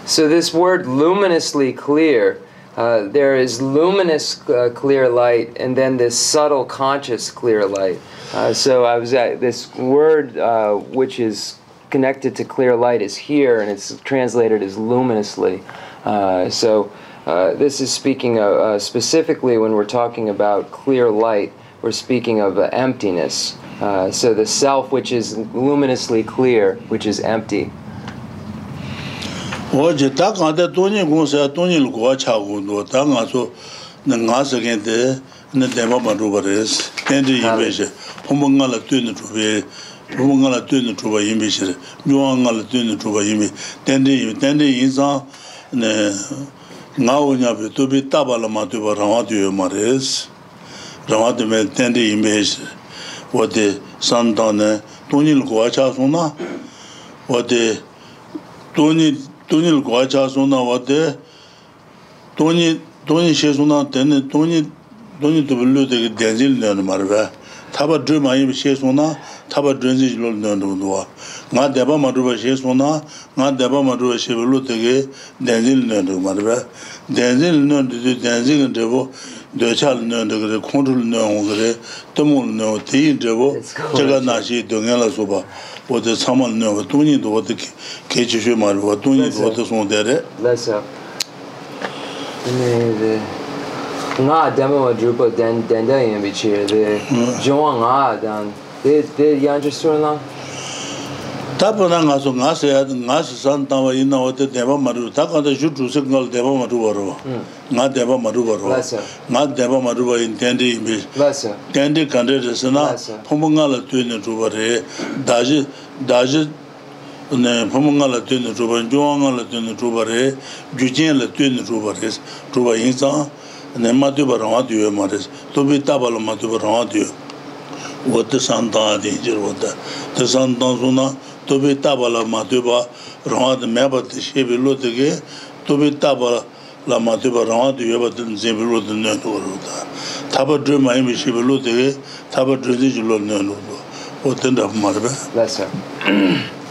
B: So this word luminously clear uh, there is luminous uh, clear light, and then this subtle conscious clear light. Uh, so I was at this word uh, which is connected to clear light is here, and it's translated as luminously. Uh, so this is speaking of, specifically when we're talking about clear light. We're speaking of emptiness. So the self, which is luminously clear, which is empty.
C: 어제 다 간데 돈이 공사 돈이 거 차고도 다 가서 내가 서게데 내 대마 바로 버레스 텐디 이베제 홍봉가라 뜨는 주베 홍봉가라 뜨는 주바 이미시 묘왕가라 뜨는 주바 이미 텐디 텐디 인상 네 나오냐 베 또비 따발라 마도 라와도 마레스 라와도 메 텐디 이미시 어디 산다네 돈이 거 차소나 어디 돈이 돈을 과자소나 와데 돈이 돈이 셰소나 되는 돈이 돈이 더블로 되게 된질려는 말이야. 타바 드 많이 셰소나 타바 드는지로 넣는 거야. 나 대바 마루바 셰소나 나 대바 마루바 셰블로 되게 된질려는 말이야. 된질려는 데 된질은 되고 어디 사만 넣어 돈이도 어떻게 개치셔 말고 돈이도 어디 손대래? 맞아 네네 nga demo wa drupa den den den yin bi che de jong nga dan de de yan ju sur na 다보나 가서 가서야
B: 가서 산타와 있나 어때 대바 마루 다 가서 주 주석 걸 대바 마루
C: 버로 나 대바 마루 버로 나 대바 마루 버 인텐디 임비 텐디 간데스나
B: 포문가라
C: 되는 주버레 다지 다지 네
B: 포문가라
C: 되는 주버 조왕가라 되는 주버레 주진라 되는 주버레 주버 인사 네 마드버 라디오 마레스 또비 따발로 마드버 라디오 워트 산타디 저워트 산타 소나 tobe taba la ma tuba rangwa de meba te shebi lo te ge tobe taba la ma tuba rangwa de yoba te nzebi lo te nyan lo lo ta taba dre ma imi shebi te ge taba zi ji lo nyan lo lo wate nda marbe
B: Lesser. <clears throat>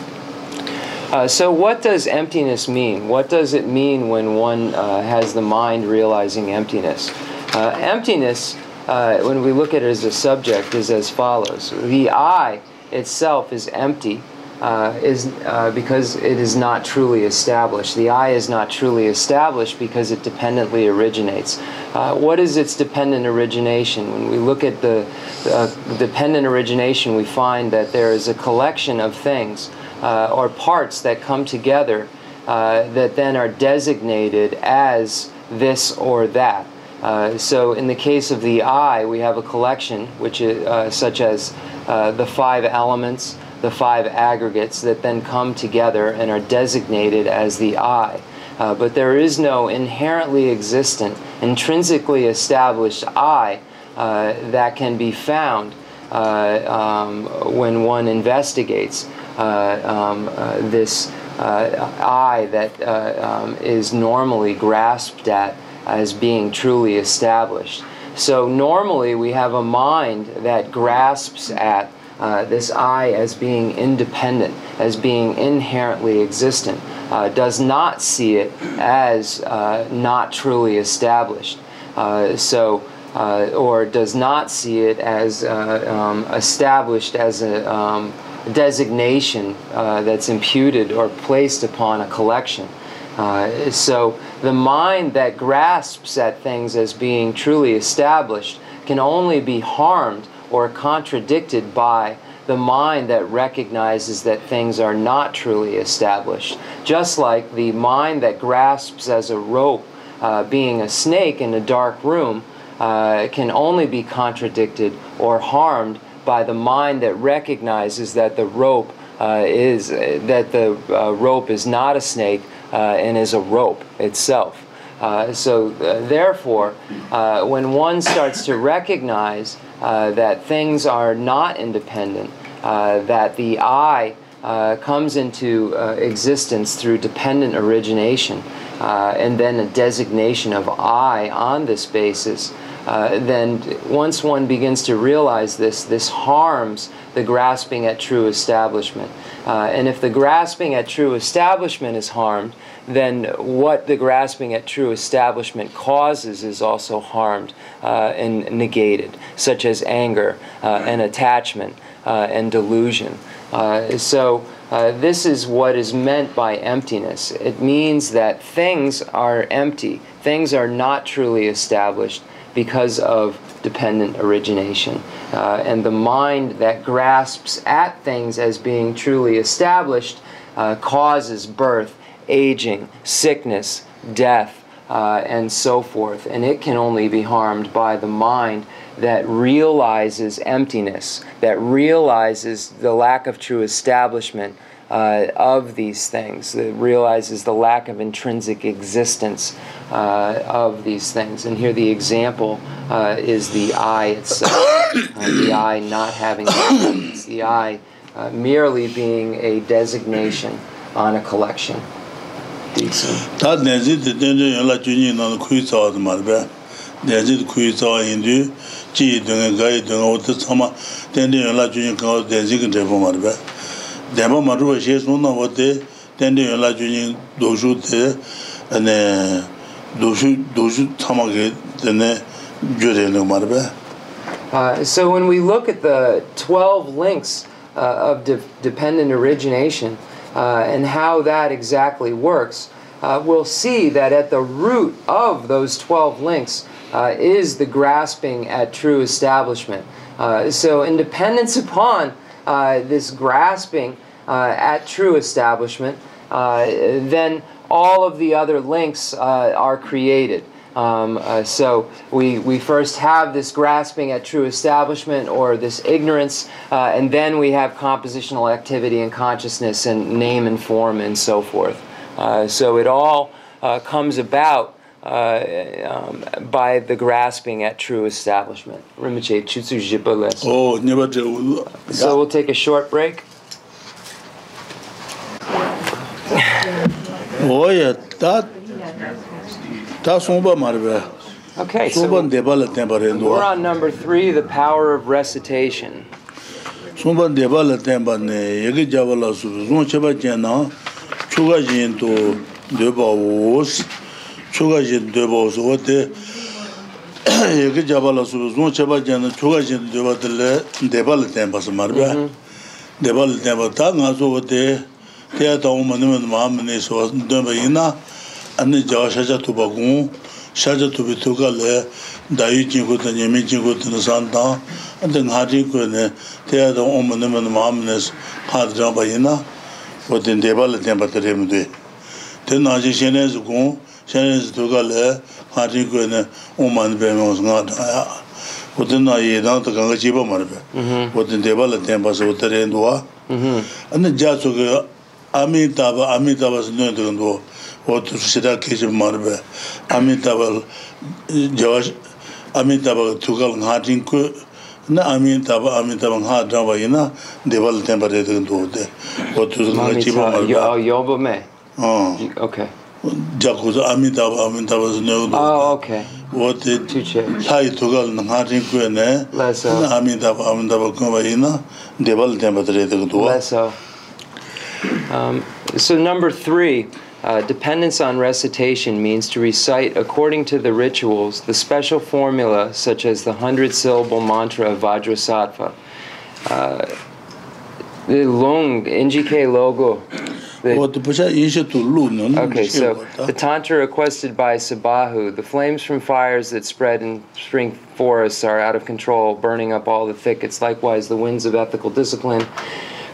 B: Uh, so, what does emptiness mean? What does it mean when one uh, has the mind realizing emptiness? Uh, emptiness, uh, when we look at it as a subject, is as follows The I itself is empty. Uh, is uh, because it is not truly established. The I is not truly established because it dependently originates. Uh, what is its dependent origination? When we look at the uh, dependent origination, we find that there is a collection of things uh, or parts that come together uh, that then are designated as this or that. Uh, so, in the case of the I, we have a collection which is uh, such as uh, the five elements, the five aggregates that then come together and are designated as the I. Uh, but there is no inherently existent, intrinsically established I uh, that can be found uh, um, when one investigates uh, um, uh, this I that um, is normally grasped at as being truly established. So, normally we have a mind that grasps at uh, this I as being independent, as being inherently existent, uh, does not see it as uh, not truly established. Uh, so, uh, or does not see it as um, established as a um, designation that's imputed or placed upon a collection. So the mind that grasps at things as being truly established can only be harmed or contradicted by the mind that recognizes that things are not truly established. Just like the mind that grasps as a rope uh, being a snake in a dark room uh, can only be contradicted or harmed by the mind that recognizes that the rope uh, is that the uh, rope is not a snake uh, and is a rope itself. Uh, so, uh, therefore, uh, when one starts to recognize uh, that things are not independent, uh, that the I uh, comes into uh, existence through dependent origination, and then a designation of I on this basis, then once one begins to realize this, this harms the grasping at true establishment. And if the grasping at true establishment is harmed, then what the grasping at true establishment causes is also harmed uh, and negated, such as anger uh, and attachment uh, and delusion. Uh, so, uh, this is what is meant by emptiness. It means that things are empty, things are not truly established because of dependent origination. Uh, and the mind that grasps at things as being truly established causes birth, aging, sickness, death, uh, and so forth. And it can only be harmed by the mind that realizes emptiness, that realizes the lack of true establishment uh, of these things, that realizes the lack of intrinsic existence uh, of these things. And here the example uh, is the I itself, uh, the I not having the I uh, merely being a designation on a collection.
C: tā nēzī tī tēnzhō yōlā chūñī nāna khuī tsāwā tā mār bē nēzī tī khuī tsāwā yīndū chī yī dōngā gā yī dōngā wā tā tsāma tēnzhō yōlā chūñī kā wā nēzī kā dēpā mār bē dēpā mār rūpa shē sō na wā tē tēnzhō yōlā chūñī dōshū tē dōshū dōshū tsāma kē tēne gyō rē nō mār bē
B: So when we look at the 12 links uh, of de dependent origination, uh, and how that exactly works, uh, we'll see that at the root of those 12 links uh, is the grasping at true establishment. Uh, so, in dependence <laughs> upon uh, this grasping uh, at true establishment, then all of the other links are created. Um, uh, so we, we first have this grasping at true establishment or this ignorance, uh, and then we have compositional activity and consciousness and name and form and so forth. Uh, so it all uh, comes about uh, um, by the grasping at true establishment. So we'll take a short break.
C: 我也，他 Ta sungpa marwa.
B: Okay, so we're on number three, the power of recitation.
C: Sungpa deba la tenpa ne, yagi java la su, zung cheba jena, chuga jin to deba wos, chuga jin deba wos, wote, yagi java la su, zung cheba jena, chuga jin deba dele, deba la tenpa su marwa. Deba la tenpa, ta nga su wote, te ya ta u mani mani maa mani su, deba ina, ane jawa shaja tuba gung, shaja tubi tuka le dayu jingu ta nyemi jingu ta nisan ta, ane nga ri kuwa ne, teya ta omu nima nima amu nes, khaad jangpa ina, o ten deba le tenpa tere mde. Ten naji shene zi gung, shene zi tuka le, nga ri kuwa ne, omu ane pe miyongs nga ta ya. O ten na ye dang ta ganga jiba marbe, mm-hmm. o ten deba le tenpa se o tere nduwa. Mm-hmm. Ane jatsu ke, amitaba, amitaba se nyo nduwa, o sida kechir marbe. Amitabal jawash amitabal tukal nga jinku na amitabal
B: amitabal
C: nga jawa
B: ina deval
C: tenpa
B: redhik
C: dhude o tu nga chiba marbe. yobo me? ok. Jakuza amitabal amitabal sunyo dhude
B: oh
C: ah, ok. O te thai tukal nga jinku ne na amitabal amitabal kuwa ina deval tenpa redhik
B: dhude um, so number three Uh, dependence on recitation means to recite according to the rituals the special formula, such as the hundred syllable mantra of Vajrasattva. Uh, the long, NGK logo. Okay, so the tantra requested by Subahu the flames from fires that spread in spring forests are out of control, burning up all the thickets. Likewise, the winds of ethical discipline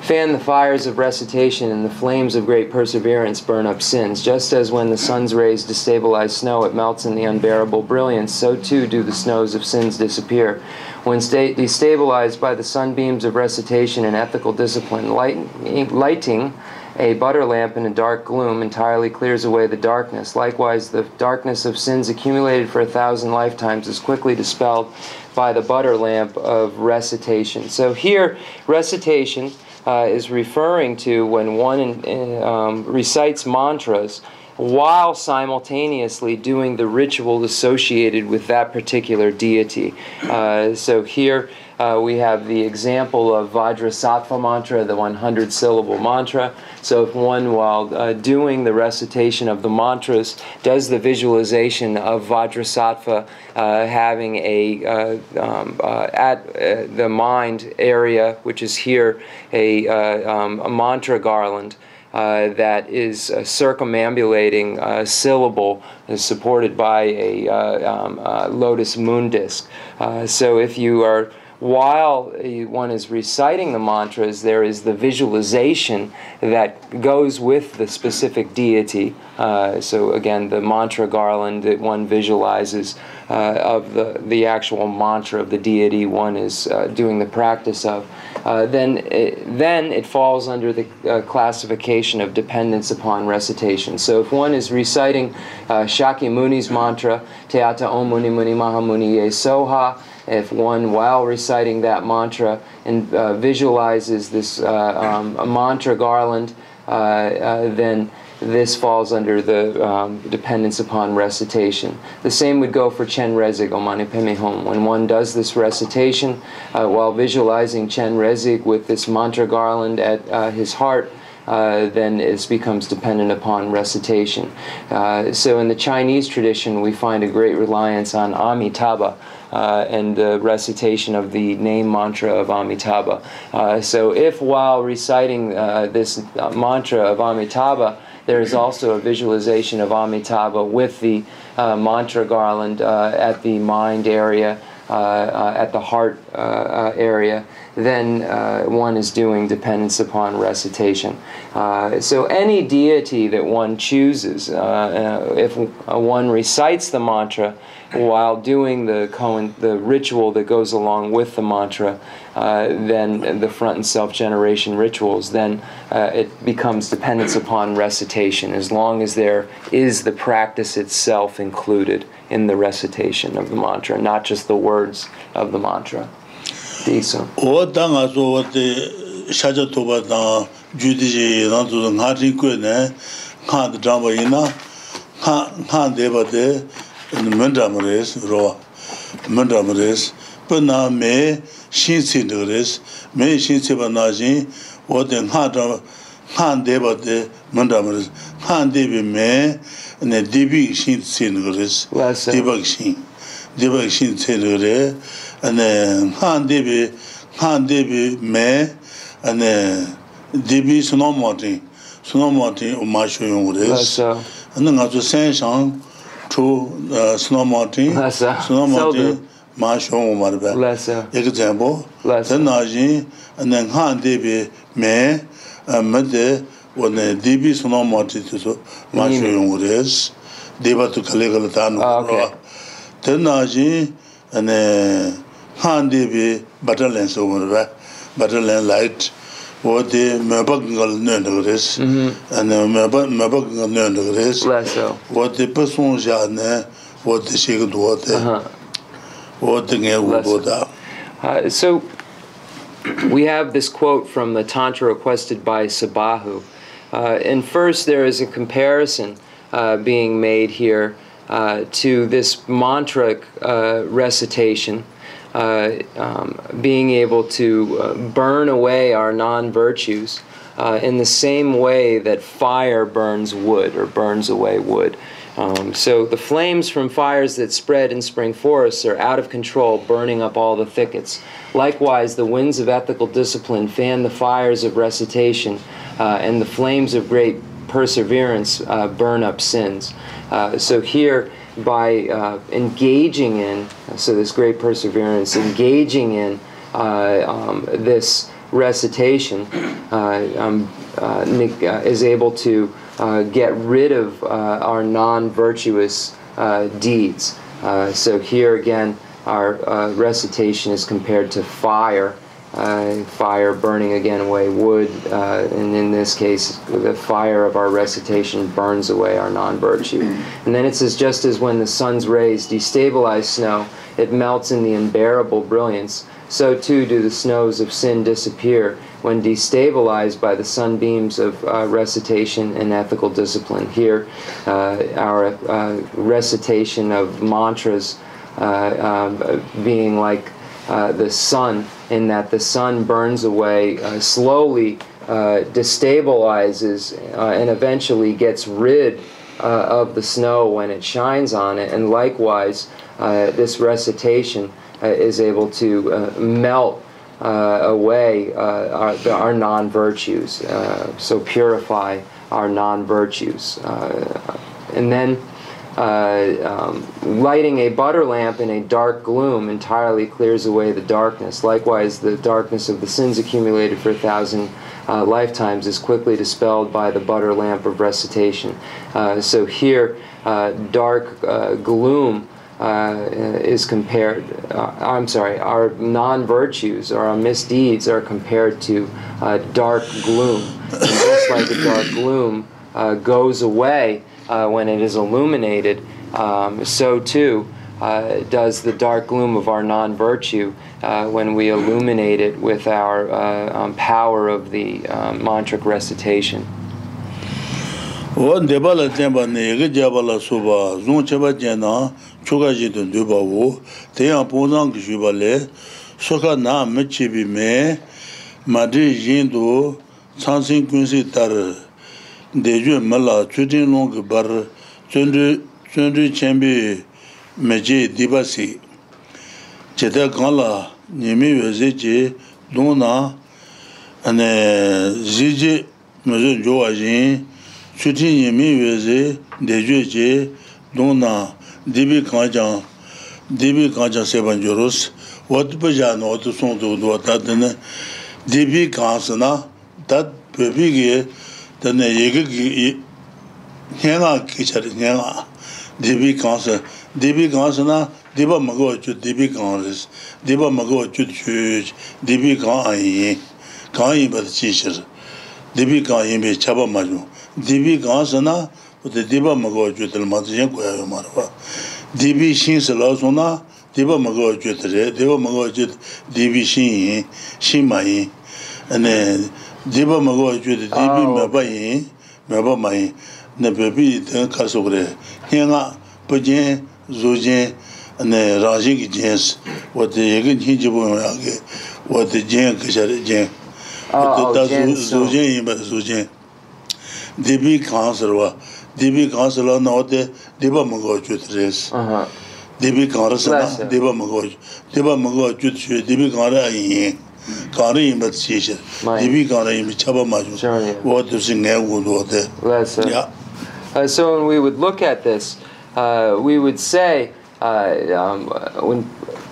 B: fan the fires of recitation, and the flames of great perseverance burn up sins. Just as when the sun's rays destabilize snow, it melts in the unbearable brilliance, so too do the snows of sins disappear. When sta- destabilized by the sunbeams of recitation and ethical discipline, lighting, lighting a butter lamp in a dark gloom entirely clears away the darkness. Likewise, the darkness of sins accumulated for a thousand lifetimes is quickly dispelled by the butter lamp of recitation. So here, recitation uh, is referring to when one uh, um, recites mantras while simultaneously doing the ritual associated with that particular deity. Uh, so here uh, we have the example of Vajrasattva mantra, the 100 syllable mantra. So if one, while uh, doing the recitation of the mantras, does the visualization of Vajrasattva uh, having a, uh, um, uh, at uh, the mind area, which is here, a, uh, um, a mantra garland, uh, that is uh, circumambulating a syllable is supported by a uh, um, uh, lotus moon disc. Uh, so if you are while one is reciting the mantras, there is the visualization that goes with the specific deity. Uh, so again, the mantra garland that one visualizes uh, of the, the actual mantra of the deity one is uh, doing the practice of. Uh, then, it, then it falls under the uh, classification of dependence upon recitation. So if one is reciting uh, Shakyamuni's mantra, Teata Om Muni Muni Mahamuni Ye Soha, if one, while reciting that mantra, and uh, visualizes this uh, um, mantra garland, uh, uh, then this falls under the um, dependence upon recitation. The same would go for Chenrezig, Omani Peme Hom. When one does this recitation uh, while visualizing Chenrezig with this mantra garland at uh, his heart, uh, then this becomes dependent upon recitation. So in the Chinese tradition, we find a great reliance on Amitabha. Uh, and the recitation of the name mantra of Amitabha. Uh, so, if while reciting uh, this uh, mantra of Amitabha, there is also a visualization of Amitabha with the uh, mantra garland at the mind area, at the heart uh, uh, area, then uh, one is doing dependence upon recitation. Uh, so any deity that one chooses, uh, uh, if uh, one recites the mantra while doing the koan, the ritual that goes along with the mantra, uh, then the front and self generation rituals, then uh, it becomes dependence upon recitation as long as there is the practice itself included in the recitation of the mantra, not just the words of the mantra. Dīsa.
C: O tā ngā sō wā tē shācā tōpa tā jūdī jī nā tō tā ngā rī kuwa nē ngā tā rāmbā yī na ngā tē pā tē mēn rāmbā rēs rōwa mēn rāmbā rēs pā nā mē shīn cī tā rēs mē shīn cī pā nā shīn wā tē ngā tē pā tē mēn rāmbā rēs ngā tē pī mē ane debi kishin tsen goris, deba kishin, deba kishin tsen gore, ane ngaan
B: debi, ngaan
C: debi me, ane debi suno mati, suno mati oma shoyon goris, ane nga zu sen shang, chu suno mati, suno mati ma shoyon omarba, eke
B: zembo,
C: ten naji, ane ngaan debi me, eh, mede, 원에
B: 디비
C: 소노
B: 마티티소
C: 마쇼용으레스 데바투 칼레갈 타노 테나지 아네 한디비 바틀렌스 오므라 바틀렌 라이트 오데 메박갈 네르레스 아네 메바 메박갈 네르레스 오데
B: 페송자네
C: 오데 시그도테 오데 게우보다 so mm. ah, mm-hmm. uh-huh.
B: uh, <clears throat> we have this quote from the tantra requested by sabahu. Uh, and first, there is a comparison uh, being made here uh, to this mantra recitation. Um, being able to burn away our non virtues in the same way that fire burns wood or burns away wood. Um, so the flames from fires that spread in spring forests are out of control, burning up all the thickets. Likewise, the winds of ethical discipline fan the fires of recitation, uh, and the flames of great perseverance uh, burn up sins. Uh, so here, by uh, engaging in, so this great perseverance, engaging in uh, um, this recitation, uh, um, Nick, is able to uh, get rid of uh, our non virtuous uh, deeds. So here again, our recitation is compared to fire. Fire burning again away wood, and in this case, the fire of our recitation burns away our non virtue. And then it says, just as when the sun's rays destabilize snow, it melts in the unbearable brilliance, so too do the snows of sin disappear when destabilized by the sunbeams of uh, recitation and ethical discipline. Here, uh, our uh, recitation of mantras uh, um, being like uh, the sun, in that the sun burns away uh, slowly, destabilizes, and eventually gets rid of the snow when it shines on it. And likewise, this recitation is able to uh, melt uh, away uh, our, our non virtues, uh, so purify our non virtues. Uh, and then uh, um, lighting a butter lamp in a dark gloom entirely clears away the darkness. Likewise, the darkness of the sins accumulated for a thousand uh, lifetimes is quickly dispelled by the butter lamp of recitation. Uh, so here, uh, dark uh, gloom. Uh, is compared, uh, I'm sorry, our non virtues or our misdeeds are compared to uh, dark gloom. And just like a dark gloom goes away when it is illuminated, um, so too uh, does the dark gloom of our non virtue uh, when we illuminate it with our uh, um, power of the um, mantric recitation.
C: 초가지 된 되바고 대야 보상 기주발레. 소가 나 맺히비메 마디 진도 찬신 군시 따르 대주 말라 주진롱 그바 전주 전주 쳔비 메지 디바시. 제다 간라 님이 외제지. 도나. 아네 지지 무슨 좋아진. 주진 님이 외제 대주지. 도나. dibi kanchang, dibi kanchang sepan jorus, wad paja na wad song tu duwa tatana, dibi kansa na, tat pepi ki, tana yega ki, nyanga kichari, nyanga, dibi kansa, dibi kansa na, diba magawa chud, dibi kansa, diba magawa chud chud, dibi kansa yin, kansa yin bata chishir, dibi kansa yin be chaba majung, dibi kansa na, ote diba magawa jyotar matajan kwaya yo marwa. Dibi shin se la so na diba magawa jyotar re, diba magawa jyotar dibi shin yin, shin ma yin, ane diba magawa jyotar dibi meba yin, meba ma yin, ne pepi ten karso kore, nyinga pajen, zojen, ane rajin ki jens, wate yegin hin jibo yon yage, wate jen kashare jen, wate da zojen yin ba zojen, dibi kaan sarwa, 디비 가서라 나오데 디바 먹어 주드레스 아하 디비 가서라 디바 먹어 디바 먹어 주드시 디비 가라 이 가라 이 맞시시 디비 가라 이 잡아 마주 what does in go do that yeah
B: uh, so when we would look at this uh, we would say uh, um, when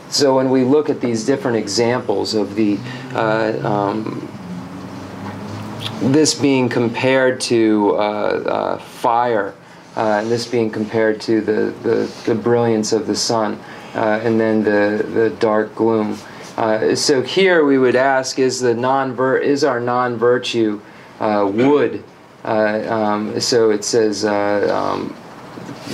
B: so when we look at these different examples of the uh, um, this being compared to uh, uh, fire, uh, and this being compared to the, the, the brilliance of the sun, and then the, the dark gloom. so here we would ask: Is the non is our non virtue wood? Um, so it says. Um,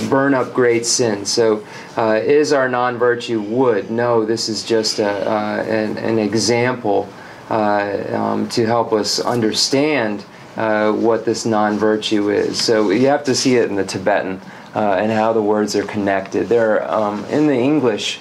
B: burn up great sin. So, uh, is our non virtue wood? No, this is just a, uh, an, an, example uh, um, to help us understand uh, what this non virtue is. So, you have to see it in the Tibetan uh, and how the words are connected. They're um, in the English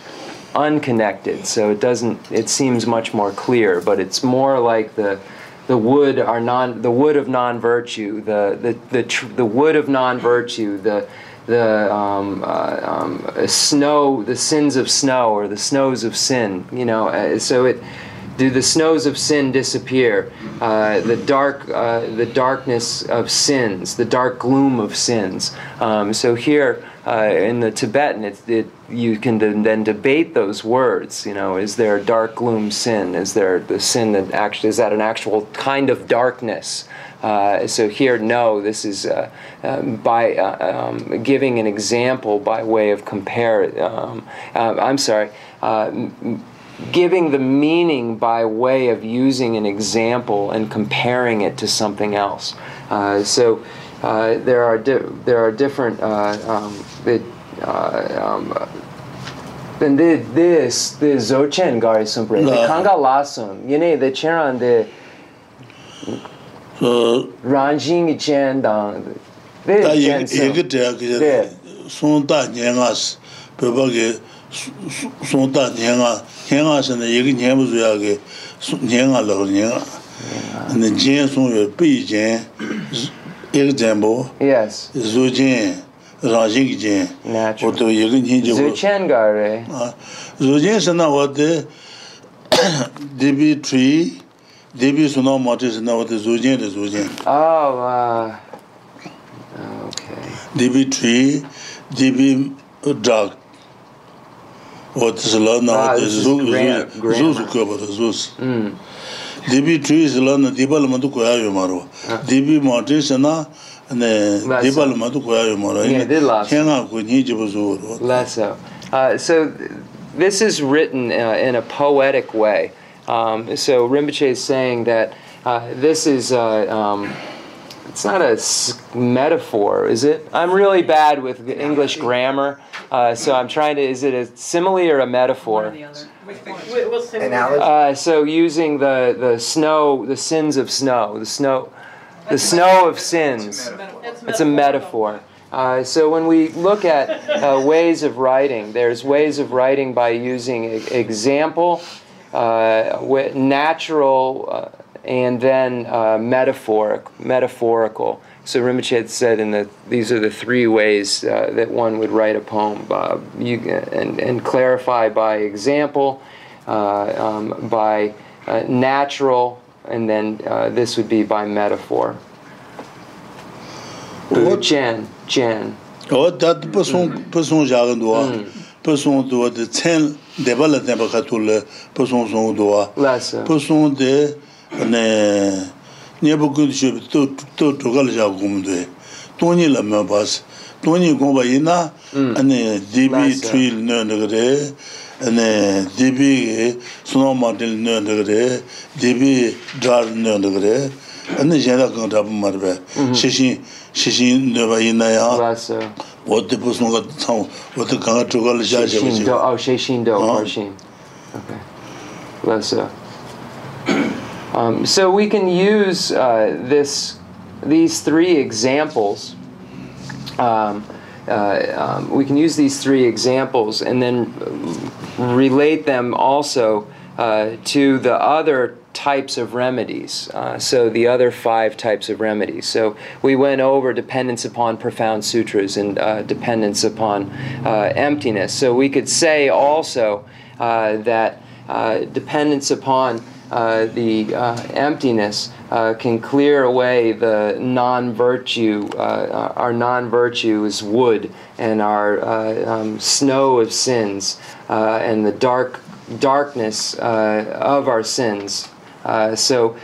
B: unconnected, so it doesn't. It seems much more clear, but it's more like the the wood are non the wood of non virtue the the the, the wood of non virtue the the um, uh, um, snow, the sins of snow, or the snows of sin. You know, uh, so it do the snows of sin disappear? Uh, the dark, uh, the darkness of sins, the dark gloom of sins. Um, so here uh, in the Tibetan, it, it, you can then debate those words. You know, is there a dark gloom sin? Is there the sin that actually is that an actual kind of darkness? Uh, so here, no, this is uh, um, by uh, um, giving an example by way of compare. Um, I'm sorry, giving the meaning by way of using an example and comparing it to something else. Uh, so uh, there are di- there are different. Uh, um, it, um, then this the zochen gari sumpre the kanga lasum yene the cheran the ranjing chen dang
C: de chen ye sōntā nyēngā, nyēngā shēne yēgī nyēmbu zuyā gē nyēngā lakar nyēngā nē jēn sōng yō, pī jēn, yēgī jēmbō, zū jēn, rāngjīng kī jēn wō tō yēgī nyēn jē wō zū chēn gā rē zū jēn shēnā wā tē dēbī
B: trī,
C: dēbī sōnā mā tē shēnā wā tē zū jēn rē
B: zū jēn ah, wā
C: dēbī trī, dēbī drāk wo de debi tree Debi suna mati suna wate zojen de zojen.
B: Okay.
C: Debi tree, debi drug. Wate sila na wate zu zu kaba da zuz. Debi tree sila na deba lama tu kuya maro. Debi mati suna ne deba lama tu kuya maro.
B: Yeah, did last.
C: Kenga ku zu waro.
B: Less so. So this is written uh, in a poetic way. Um, so Rinpoche is saying that uh, this is uh, um, it's not a metaphor, is it? I'm really bad with English grammar, uh, so I'm trying to. Is it a simile or a metaphor? Uh, so using the the snow, the sins of snow, the snow, the snow of sins. It's a metaphor. Uh, so when we look at uh, ways of writing, there's ways of writing by using example uh, natural uh, and then uh, metaphoric, metaphorical. So Rinpoche had said in the, these are the three ways uh, that one would write a poem, uh, you, and, and clarify by example, uh, um, by natural, and then this would be by metaphor. Jen, Jen.
C: o da person person jagan do person do de ten de bala de person son do
B: Lessa.
C: person de ne nyebu kundu shubi to tukal shaa kumdwe, tonyi la myo bas, tonyi kumba ina, hmm. ane DB Trail nyo nagare, ane DB Snow Mountain nyo nagare, DB Drar nyo nagare, ane jenda kong tabu marbe, shishin, shishin nyo ba hmm. ina ya, wote pusno ka tsang, wote kanga tukal shaa shabu shabu.
B: Shishin do, oh shishin do,
C: oh
B: shin. Okay. Lasa. Um, so we can use uh, this, these three examples. Um, uh, um, we can use these three examples and then relate them also uh, to the other types of remedies. Uh, so the other five types of remedies. So we went over dependence upon profound sutras and uh, dependence upon uh, emptiness. So we could say also uh, that uh, dependence upon uh, the uh, emptiness uh, can clear away the non-virtue. Uh, our non-virtue is wood, and our uh, um, snow of sins, and the dark darkness of our sins. So.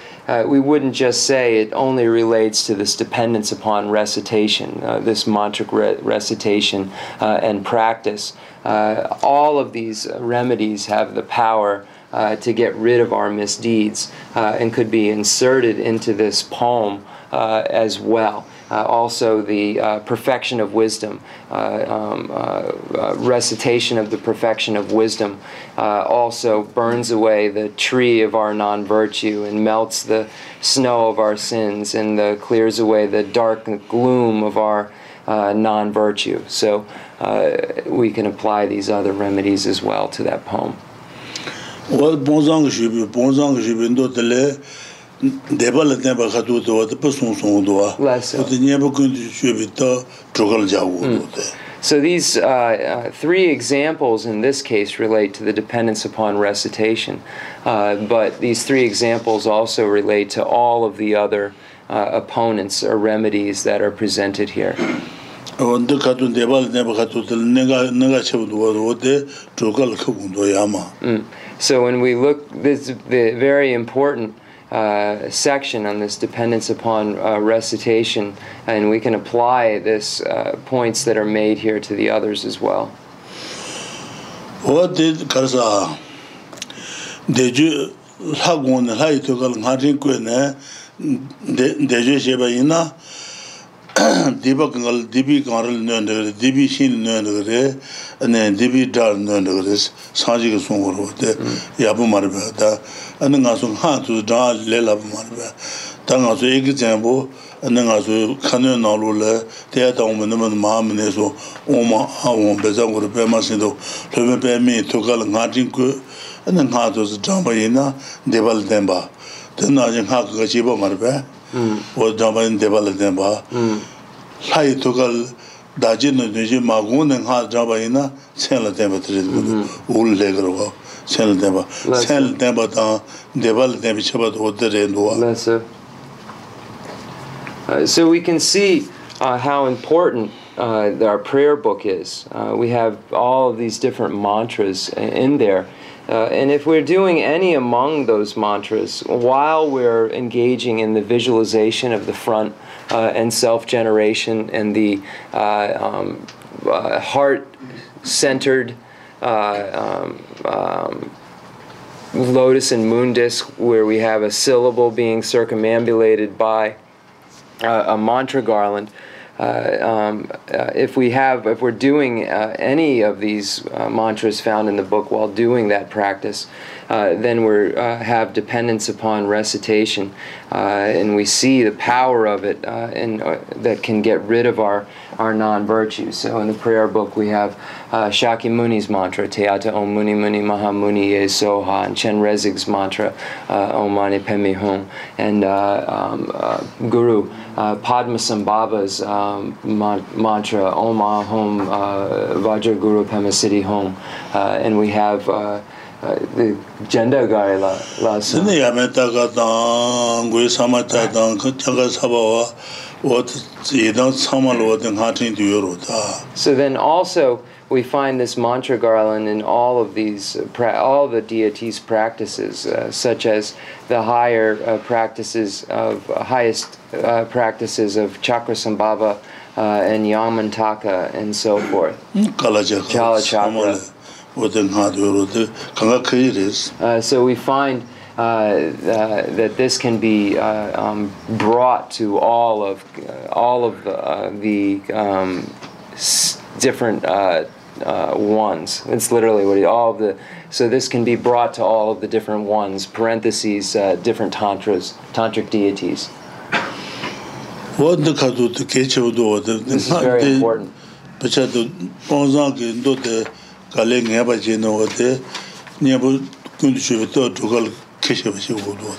B: We wouldn't just say it only relates to this dependence upon recitation, this mantric re- recitation and practice. All of these remedies have the power uh, to get rid of our misdeeds uh, and could be inserted into this poem uh, as well. Uh, also, the uh, perfection of wisdom, uh, um, recitation of the perfection of wisdom, also burns away the tree of our non virtue and melts the snow of our sins and uh, clears away the dark gloom of our non virtue. So, we can apply these other remedies as well to that poem.
C: wā bōngzāng kī shībī, bōngzāng kī shībī ndō tēlē dēbā lā tēmbā khatū tō wā tē pā
B: sōng
C: sōng tō wā wā tē nyēbā kuñdī shībī tā chokal jā wō tō tē
B: So these uh, uh, three examples in this case relate to the dependence upon recitation, uh, but these three examples also relate to all of the other uh, opponents or remedies that are presented here.
C: wanda katun debal neba katun tel nega nega chebu duwa duwa de chokal kabun do yama. Mm.
B: So when we look, this is the very important uh, section on this dependence upon uh, recitation, and we can apply this uh, points that are made here to the others as well.
C: 디바 강을 디비 강을 넣는 디비 신 넣는 그래 아니 디비 달 넣는 그래 사지가 송으로 때 야부 말바다 아니 가서 하도 다 레라부 말바 당가서 얘기 전부 아니 가서 칸은 나로래 대다 오면 너무 마음에서 오마 하고 배자고 배마신도 저번 배미 토갈 나진 그 아니 가서 장바이나 데발 덴바 된나진 하고 집어 말바 tena jing nga kaka chiba marbe o dhamba ina debal denba lai tukal daji no nyoji magung ne nga dhamba ina sen la denba tiri dhudu ul le karo wa sen la denba sen la denba tang debal denba chaba to ode re nduwa
B: That's a, uh, so we can see uh, how important uh, our prayer book is. Uh, we have all of these different mantras in there. Uh, and if we're doing any among those mantras while we're engaging in the visualization of the front uh, and self generation and the uh, um, uh, heart centered uh, um, um, lotus and moon disc where we have a syllable being circumambulated by a mantra garland. Uh, um, uh, if we have, if we're doing uh, any of these mantras found in the book while doing that practice, then we have dependence upon recitation, and we see the power of it, and that can get rid of our our non-virtues. So in the prayer book we have uh, Shakyamuni's mantra, Teata Om Muni Muni Maha Muni Ye Soha, and Chen Rezig's mantra, uh, Om Mani Padme Hum, and uh, um, uh, Guru uh, Padmasambhava's um, ma- mantra, Om Ahom uh, Vajra Guru Pamasiti Hum, uh, and we have uh, Uh, the gender guy la la so
C: ne ya me ta ga da ngui sa ma ta da ko ta ga sa ba wa wo ti da sa ma lo de ha tin du ro da
B: so then also we find this mantra garland in all of these, all the deities' practices, uh, such as the higher uh, practices of uh, highest uh, practices of Chakrasamvara uh, and Yamantaka and so forth. Kalachakra.
C: what nga du yoro de kanga khayi res
B: Uh, so we find uh, uh, that this can be uh, um, brought to all of uh, all of the, uh, the um, s- different uh, uh, ones. It's literally what he, all of the. So this can be brought to all of the different ones. Parentheses, uh, different tantras, tantric deities. This is very important.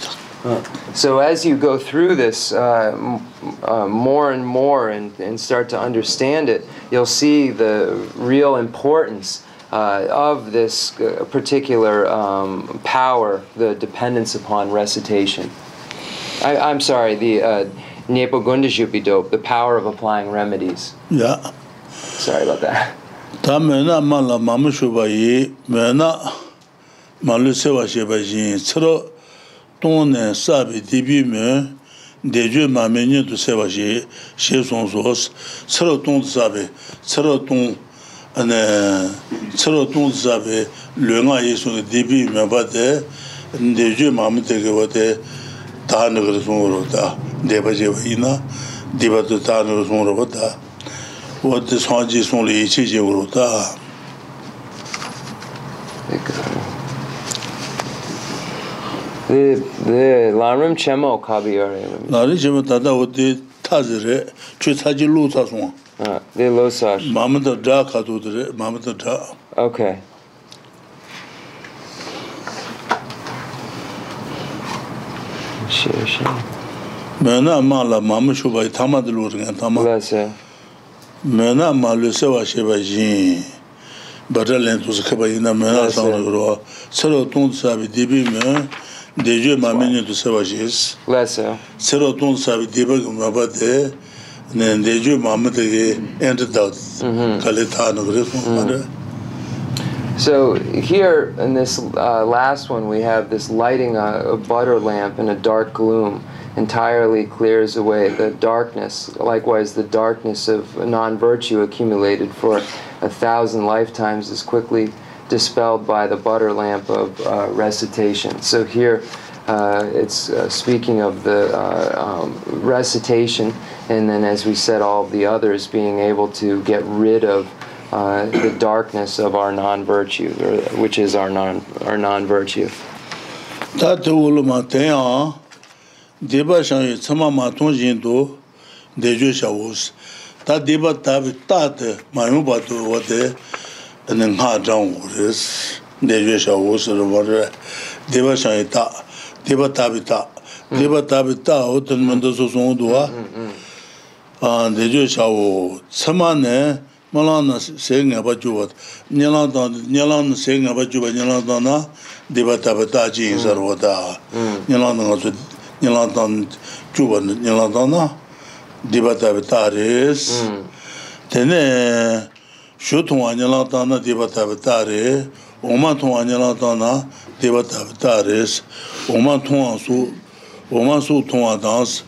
C: This do onzang ge ndo de kale nge ba je no what de ne bu kun du shwe to to gal ke che ba che wo do da
B: So as you go through this uh, uh, more and more and, and start to understand it, you'll see the real importance uh, of this uh, particular um, power, the dependence upon recitation. I, I'm sorry, the uh, Nyepo Gundashupido, the power of applying remedies.
C: Yeah.
B: Sorry about that.
C: ta me na ma la ma mu shu ba yi me na ma lu tōng nē sābi dībī mē dējū mā mē nyē tu sēwa shē, shē sōng sōs, tsarā tōng tu sābi, tsarā tōng, tsarā tōng tu sābi lō ngā yē sōng dībī mē bā tē, dējū mā mē tē kē wā tē tā nē kā sōng rō tā, dēbā jē wā yī na, dēbā tē tā nē kā sōng rō bā tā, wā tē sōng jī sōng lē yī chē jē wā
B: rō tā. Larim chemo
C: kabi yore. Larim chemo tata wote
B: tazi re, chu
C: taji lu tasungwa. De lo sar. Mamata dha kato re, mamata dha.
B: Okay.
C: Shio shio. Mena ma la mamu shubayi tama dilu ringan
B: tama. Lase.
C: Mena ma lu sewa sheba jin. Bada len tuzi kabayi na mena sangla kruwa. Sero tong tsabi dibi mena. dejo tu. Lesa. Sabi diba dejo mm-hmm. kale. Mm-hmm.
B: So here in this uh, last one, we have this lighting uh, a butter lamp in a dark gloom entirely clears away the darkness. Likewise, the darkness of non-virtue accumulated for a thousand lifetimes is quickly dispelled by the butter lamp of uh, recitation. So here. Uh, it's uh, speaking of the uh, um, recitation, and then, as we said, all of the others being able to get rid of uh, the darkness of our non-virtue, which is our non our non-virtue.
C: dēbā shāng yu tsama mā tōng yin tō, dē yu shā wu sī. Tā dēbā tā wī tā mā yu bā tō wā tē, ane nga zhang wu res, dejwe sha wu sir war re, deba shangi ta, deba tabi ta, deba tabi ta o ten mendo su sung duwa, dejwe sha wu, tsima ne, malang na se nga pa juwa, nyelang na se nga pa juwa, nyelang ta na, deba tabi ta chi yin sar wata, mm. nyelang na nga su, nyelang ta juwa, nyelang ta na, deba tabi ta res, mm. tene, shū tōngwa nyalā tāna dīpa tāpi tārē, ōmā tōngwa nyalā tāna dīpa tāpi tārēs, ōmā tōngwa sū, ōmā sū tōngwa tāns,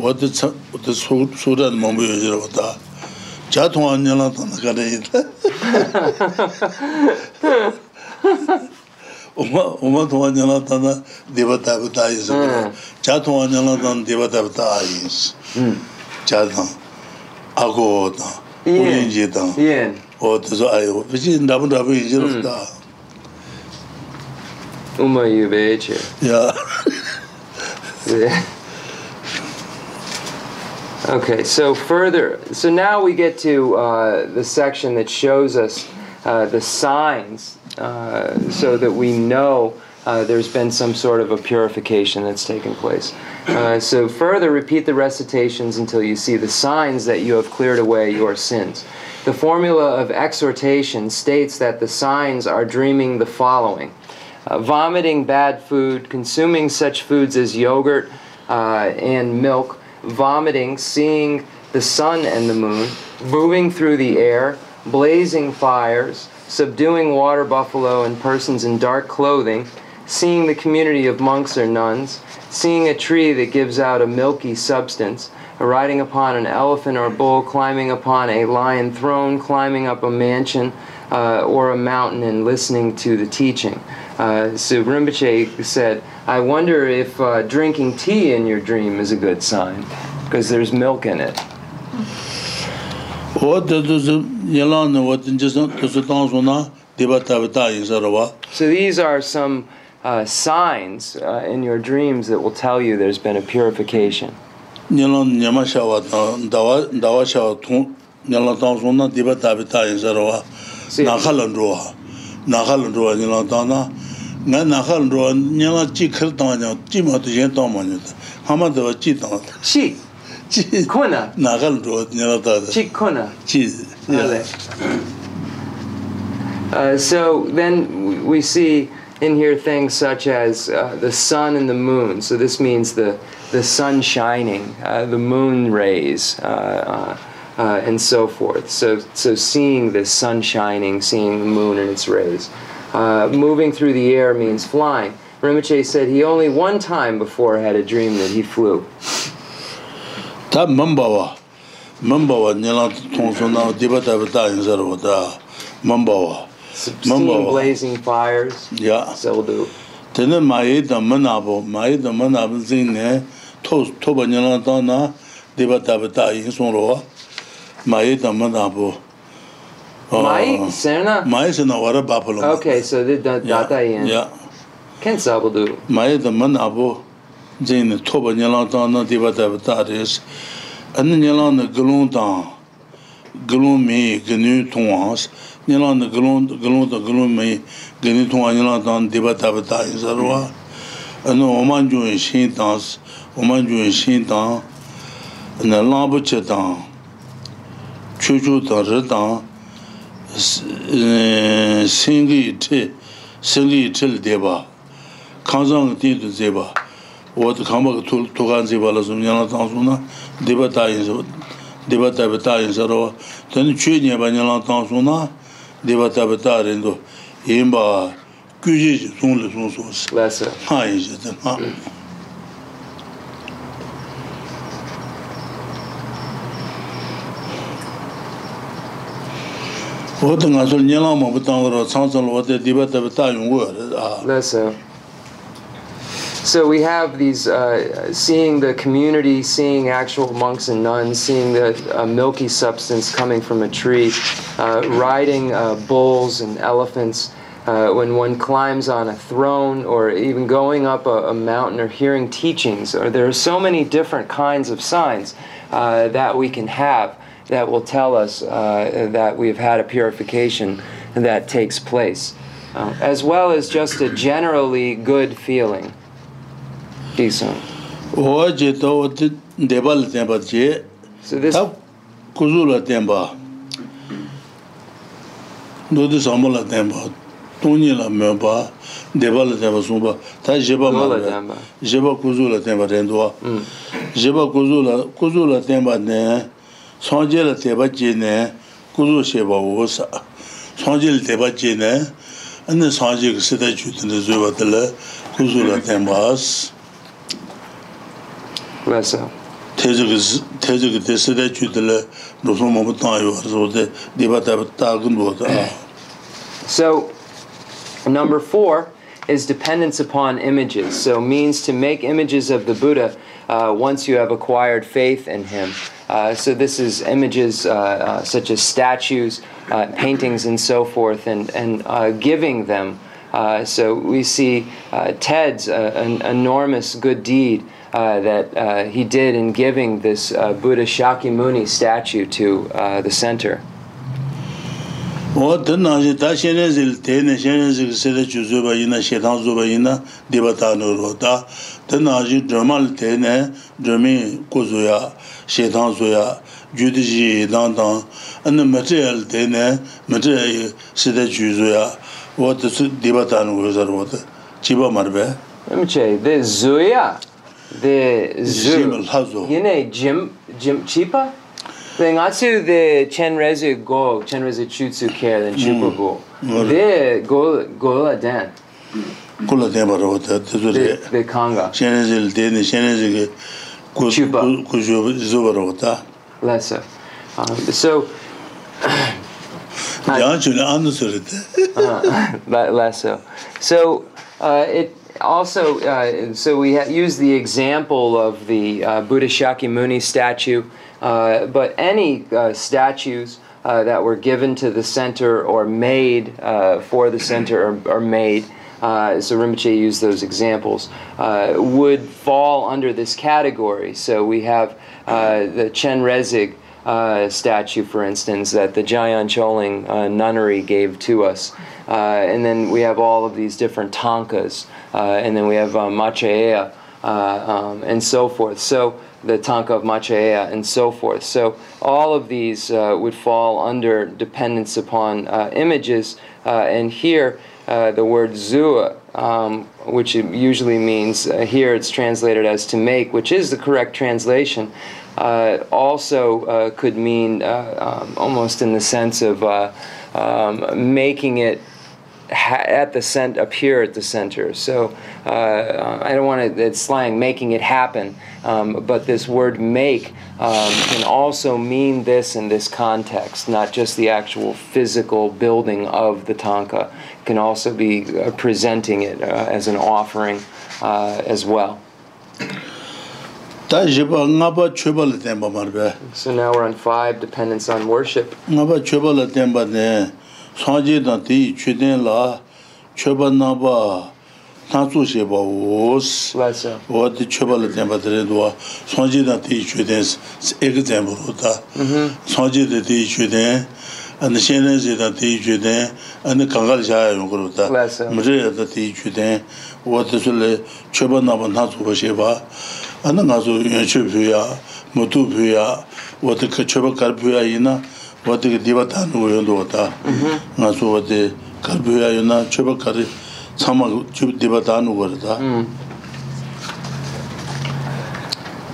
C: wā tī sūrāni māmbu yōjirā wā tā, chā tōngwa nyalā tāna kārē yitā. ōmā tōngwa nyalā tāna dīpa tāpi tā yīsā kārē, chā tōngwa nyalā tāna dīpa tāpi tā yīsā, chā tāng, āgō tāng, ūyīn jī tāng. O tā sō ā yō, wī jī ndā mū rā bī yī jī rā tā.
B: Uma Yubeche.
C: Yā, <laughs>
B: Okay, so further, so now we get to uh, the section that shows us uh, the signs uh, so that we know uh, there's been some sort of a purification that's taken place. Uh, so further, repeat the recitations until you see the signs that you have cleared away your sins. The formula of exhortation states that the signs are dreaming the following. Uh, vomiting bad food, consuming such foods as yogurt uh, and milk, vomiting, seeing the sun and the moon, moving through the air, blazing fires, subduing water buffalo and persons in dark clothing, seeing the community of monks or nuns, seeing a tree that gives out a milky substance, riding upon an elephant or bull, climbing upon a lion throne, climbing up a mansion uh, or a mountain, and listening to the teaching. Uh, so Rinpoche said, I wonder if uh, drinking tea in your dream is a good sign, because there's milk in it. So these are some uh, signs uh, in your dreams that will tell you there's been a purification.
C: Nilon nyama shawa dawa dawa shawa tun nilon tang sun na diba tabi ta yin
B: sarwa
C: na khalan ruwa na khalan ruwa nilon tang na nga na khalan ruwa nilon chi khir tang nya chi ma tu yin tang ma nya hama dawa chi tang
B: chi.
C: Chi.
B: Kona
C: na khalan ruwa nilon ta
B: chi kona
C: chi
B: yeah. uh, so then we see in here things such as uh, the sun and the moon. So this means the, the sun shining, uh, the moon rays, uh, uh, uh, and so forth. So, so seeing the sun shining, seeing the moon and its rays. Uh, moving through the air means flying. Rinpoche said he only one time before had a dream that he flew.
C: tā mambāwa, mambāwa nilā tōngsō nā dīpa tāpa tā yin sā rō tā mambāwa, Steam
B: blazing fires.
C: Yeah. So do. Tene mayi da manabo, mayi da manabo zin ne to to ba nyala ta na de ba ta ba ta yin song ro.
B: Mayi da
C: manabo. Uh, mayi sena. Mayi sena wara ba polo.
B: Okay, so the da
C: da
B: ta yin.
C: Yeah.
B: Ken
C: sabo do. Mayi da manabo zin ne to ba nyala ta na de ba ta ba ta res. An nyala na gulong ta. Gulong me gnu tong hans. nilang da galong da galong mayi gani thongwa nilang tang deba taba ta isarwa ano oman juwa shen tang oman juwa shen tang na lambu che tang chu chu tang re tang singi eh, che singi che deba kanzang ti tu zeba wad kamba tukan zeba la sum nilang tang su na deba ta isarwa deba taba ta isarwa tani chu nyeba nilang tang su na deba taba ta rendo yinba kyuji
B: ji
C: zung le zung zung si ha yi ji zin ha. Wata nga sol nyelang mabu tanga rwa tsang tsang lo wata deba taba ta yung go
B: ya So we have these uh, seeing the community, seeing actual monks and nuns, seeing the uh, milky substance coming from a tree, uh, riding uh, bulls and elephants. Uh, when one climbs on a throne, or even going up a, a mountain, or hearing teachings, or there are so many different kinds of signs uh, that we can have that will tell us that we've had a purification that takes place, as well as just a generally good feeling.
C: Dixon. Oh, je to debal temba je.
B: So this
C: kuzula temba. No de samala temba. Toni la meba debal temba sumba. Ta jeba ma. Jeba kuzula temba
B: rendwa.
C: Hmm. Jeba kuzula kuzula temba ne. Sanje la temba je ne. Kuzu sheba wosa. Sanje la temba je ne. Ane sanje ksita chutne zubatla kuzula tembas.
B: so number 4 is dependence upon images. So means to make images of the buddha uh, once you have acquired faith in him. Uh, so this is images uh, uh such as statues uh, paintings and so forth and and uh, giving them. So we see ted's an enormous good deed. uh, that uh, he did in giving this uh, Buddha Shakyamuni statue to uh, the center.
C: o tena je ta shene zil tene shene zil sele chuzu ba yina shetan zu ba yina debata no ro ta tena je dromal tene dromi kuzu ya shetan zu ya judi ji dan dan an material tene material sele chuzu ya. O tsu debata no ro zar o ta chiba marbe
B: mche de zuya the
C: zoom
B: yene jim jim chipa then i see the chenrezu go chenrezu chutsu care then chipa go the go go la dan
C: kula den baro ta tsure
B: the kanga
C: chenrezu de ne chenrezu
B: go
C: go jo zo baro ta
B: less so
C: Yeah, you know, I'm
B: sorry. Less so. So, uh, it also uh, so we use the example of the uh, Buddha Shakyamuni statue, uh, but any uh, statues. Uh, that were given to the center or made uh, for the center or, or made, so Rinpoche used those examples, would fall under this category. So we have the Chenrezig uh, statue, for instance, that the Jamyang Choling uh, nunnery gave to us. Uh, and then we have all of these different tankas, uh, and then we have uh, Machaea, uh, um, and so forth. So the tanka of Machaea, and so forth. So all of these uh, would fall under dependence upon images. And here, the word zua, um, which usually means, here it's translated as to make, which is the correct translation, uh, also uh, could mean uh, um, almost in the sense of uh, um, making it ha- at the cent appear at the center. So uh, I don't want to. It's slang, making it happen. Um, but this word "make" um, can also mean this in this context, not just the actual physical building of the tanka. It can also be presenting it as an offering as well.
C: Ta jiba ngaba choba la tenpa marbe.
B: So now we're on five, dependence on worship.
C: Ngaba choba la tenpa ne, sanji dan ti chuden la, choba naba tansu
B: sheba os.
C: Owa ti choba la tenpa tere duwa, sanji dan ti chuden ega tenpa ruta. Mm-hmm. Sanji dan ti chuden, ane shenen zi dan ti chuden, ane kangal shaya yungu
B: ruta.
C: Mre ya dan ti chuden, owa ti sule choba naba tansu sheba, 아나 가서 연초 뷰야 모두 뷰야 어디 그 초바 갈뷰야 이나 어디 디바다 노연도 왔다 가서 어디 갈뷰야 이나 초바 갈이 참아 주 디바다 노거다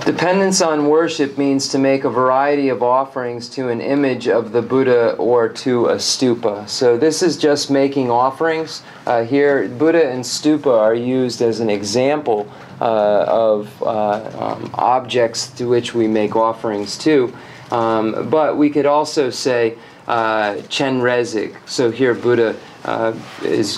B: Dependence on worship means to make a variety of offerings to an image of the Buddha or to a stupa. So this is just making offerings. Uh, here, Buddha and stupa are used as an example uh, of uh, um, objects to which we make offerings to. Um, but we could also say uh, Chenrezig. So here, Buddha uh, is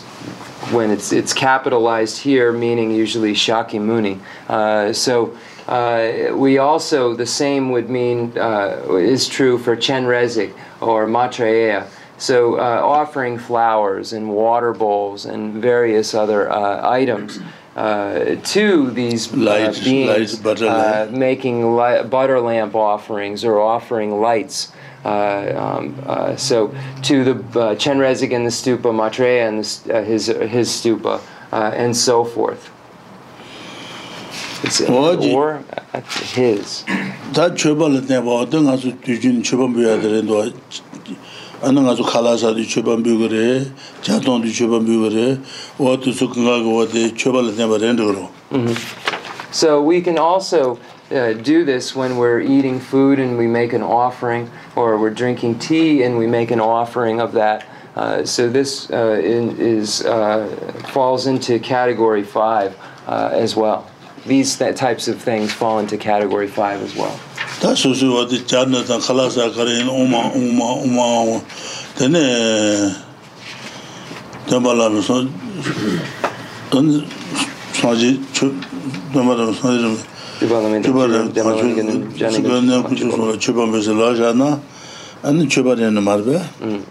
B: when it's it's capitalized here, meaning usually Shakyamuni. Uh, so uh, we also the same would mean uh, is true for Chenrezig or Maitreya. So uh, offering flowers and water bowls and various other uh, items. Uh, to these uh,
C: Lights,
B: beings,
C: lights, butter
B: uh, making li- butter lamp offerings or offering lights. Uh, um, uh, so to the uh, Chenrezig and the stupa, Maitreya and the, uh, his his stupa, uh, and so forth. It's
C: Oji.
B: or uh, his.
C: Tā chōpa le temba wā tā ngā sō tūjīn chōpa mbīyā tā rā ndō, ānā ngā sō khālā sā tū chōpa mbīyā gā rē, tū chōpa mbīyā wā tū sō kāngā gā wā tā chōpa le temba rā ndō.
B: So we can also uh, do this when we're eating food and we make an offering, or we're drinking tea and we make an offering of that. Uh, so this uh, in, is uh, falls into category five uh, as well. these types of things fall into category 5 as well.
C: Ta su su wa de chan na ta khala sa kare no ma ma ma de ne de bala no so don so ji chu de bala so ji de bala me de bala de ma chu ge ne ku chu so chu ba me se la jana an chu ba ne mar be mm.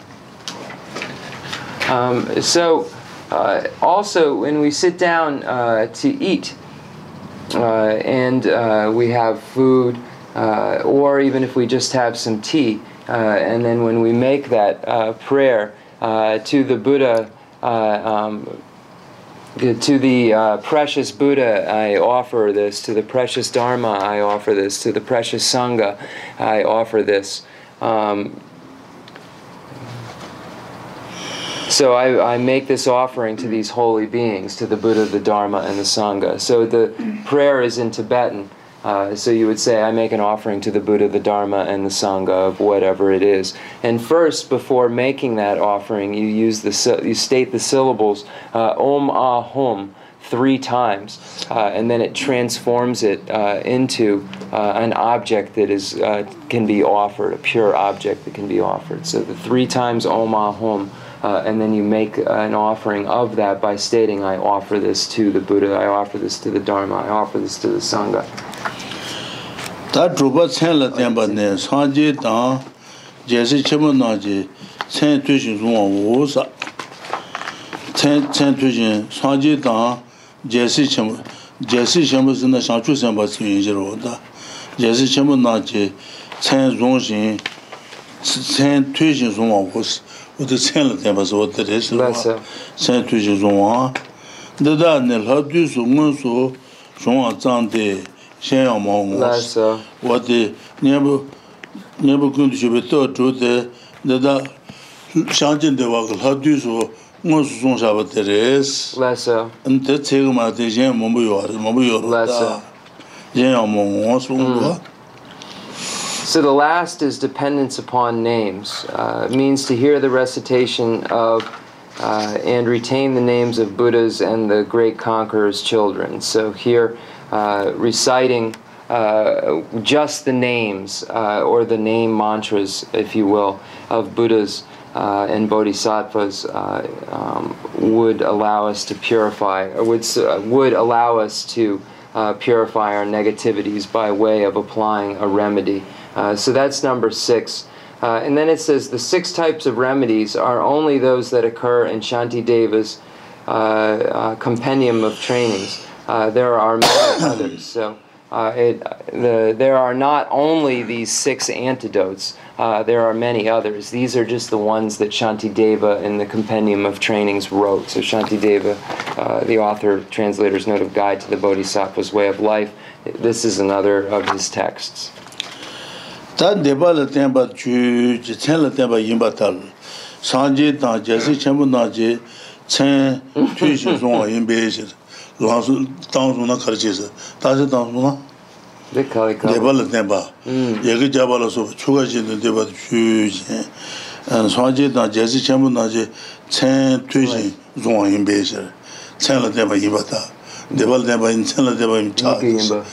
B: um so uh, also when we sit down uh, to eat and uh, we have food, uh, or even if we just have some tea, uh, and then when we make that uh, prayer uh, to the Buddha, uh, um, to the uh, precious Buddha, I offer this. To the precious Dharma, I offer this. To the precious Sangha, I offer this. Um, So I, I make this offering to these holy beings, to the Buddha, the Dharma, and the Sangha. So the prayer is in Tibetan. Uh, so you would say, I make an offering to the Buddha, the Dharma, and the Sangha of whatever it is. And first, before making that offering, you use the you state the syllables uh, Om Ah Hum three times, uh, and then it transforms it uh, into uh, an object that is uh, can be offered, a pure object that can be offered. So the three times Om Ah Hum. uh, and then you make an offering of that by stating, I offer this to the Buddha, I offer this to the Dharma, I offer this to the Sangha.
C: Tā drupā tsēn lā tēmbā nē, sāngjī tāng, jēsī chēmā nā jī, tsēn tūshīn sūngā wō sā. Tsēn tūshīn, sāngjī tāng, jēsī chēmā, jēsī chēmā sī nā shāngchū sēmbā tsū yīn jī rō tā. Jēsī chēmā nā jī, tsēn zōng shīn, tsēn tūshīn sūngā wō sā. oda tsen la tenpa sa oda re se. Sen tu shi zongwa dada ne la
B: du
C: su ngun su zongwa zang de shen yang ma ngwa wade nyambu nyambu kundu shi be to zhu de dada shang jin de waka la du su ngun su zong
B: sha
C: ba de re se. An te tse ma de shen mambu yo mambu
B: yo ro
C: da. shen yang ma ngwa su ngwa
B: So the last is dependence upon names. Uh, it means to hear the recitation of uh, and retain the names of Buddhas and the great conqueror's children. So here, uh, reciting uh, just the names uh, or the name mantras, if you will, of Buddhas uh, and Bodhisattvas um, would allow us to purify, or would, would allow us to purify our negativities by way of applying a remedy. Uh, so that's number six. Uh, and then it says the six types of remedies are only those that occur in Shanti Deva's uh, uh, compendium of trainings. Uh, there are many <coughs> others. So it, the, there are not only these six antidotes, there are many others. These are just the ones that Shanti Deva in the compendium of trainings wrote. So Shanti Deva, the author, translator's note of guide to the Bodhisattva's way of life, this is another of his texts.
C: tā dēpa lā tēmbā
B: chū, cēn lā
C: tēmbā yīmbā tāl, sāngjī tā jēsī chēmbu nā jī, cēn tū shī sōngwa yīmbē shī, lāng sū, tāng sū na khar chī sī, tā shī tāng sū na, dēpa lā tēmbā, yagī jāpa lā sō, chūgā jī nā dēpa chū jī, sāngjī tā jēsī chēmbu nā jī, cēn tū shī sōngwa yīmbē shī,
B: cēn lā
C: tēmbā yīmbā tā, dēpa lā tēmbā yīmbā, cēn lā tēmbā yīmbā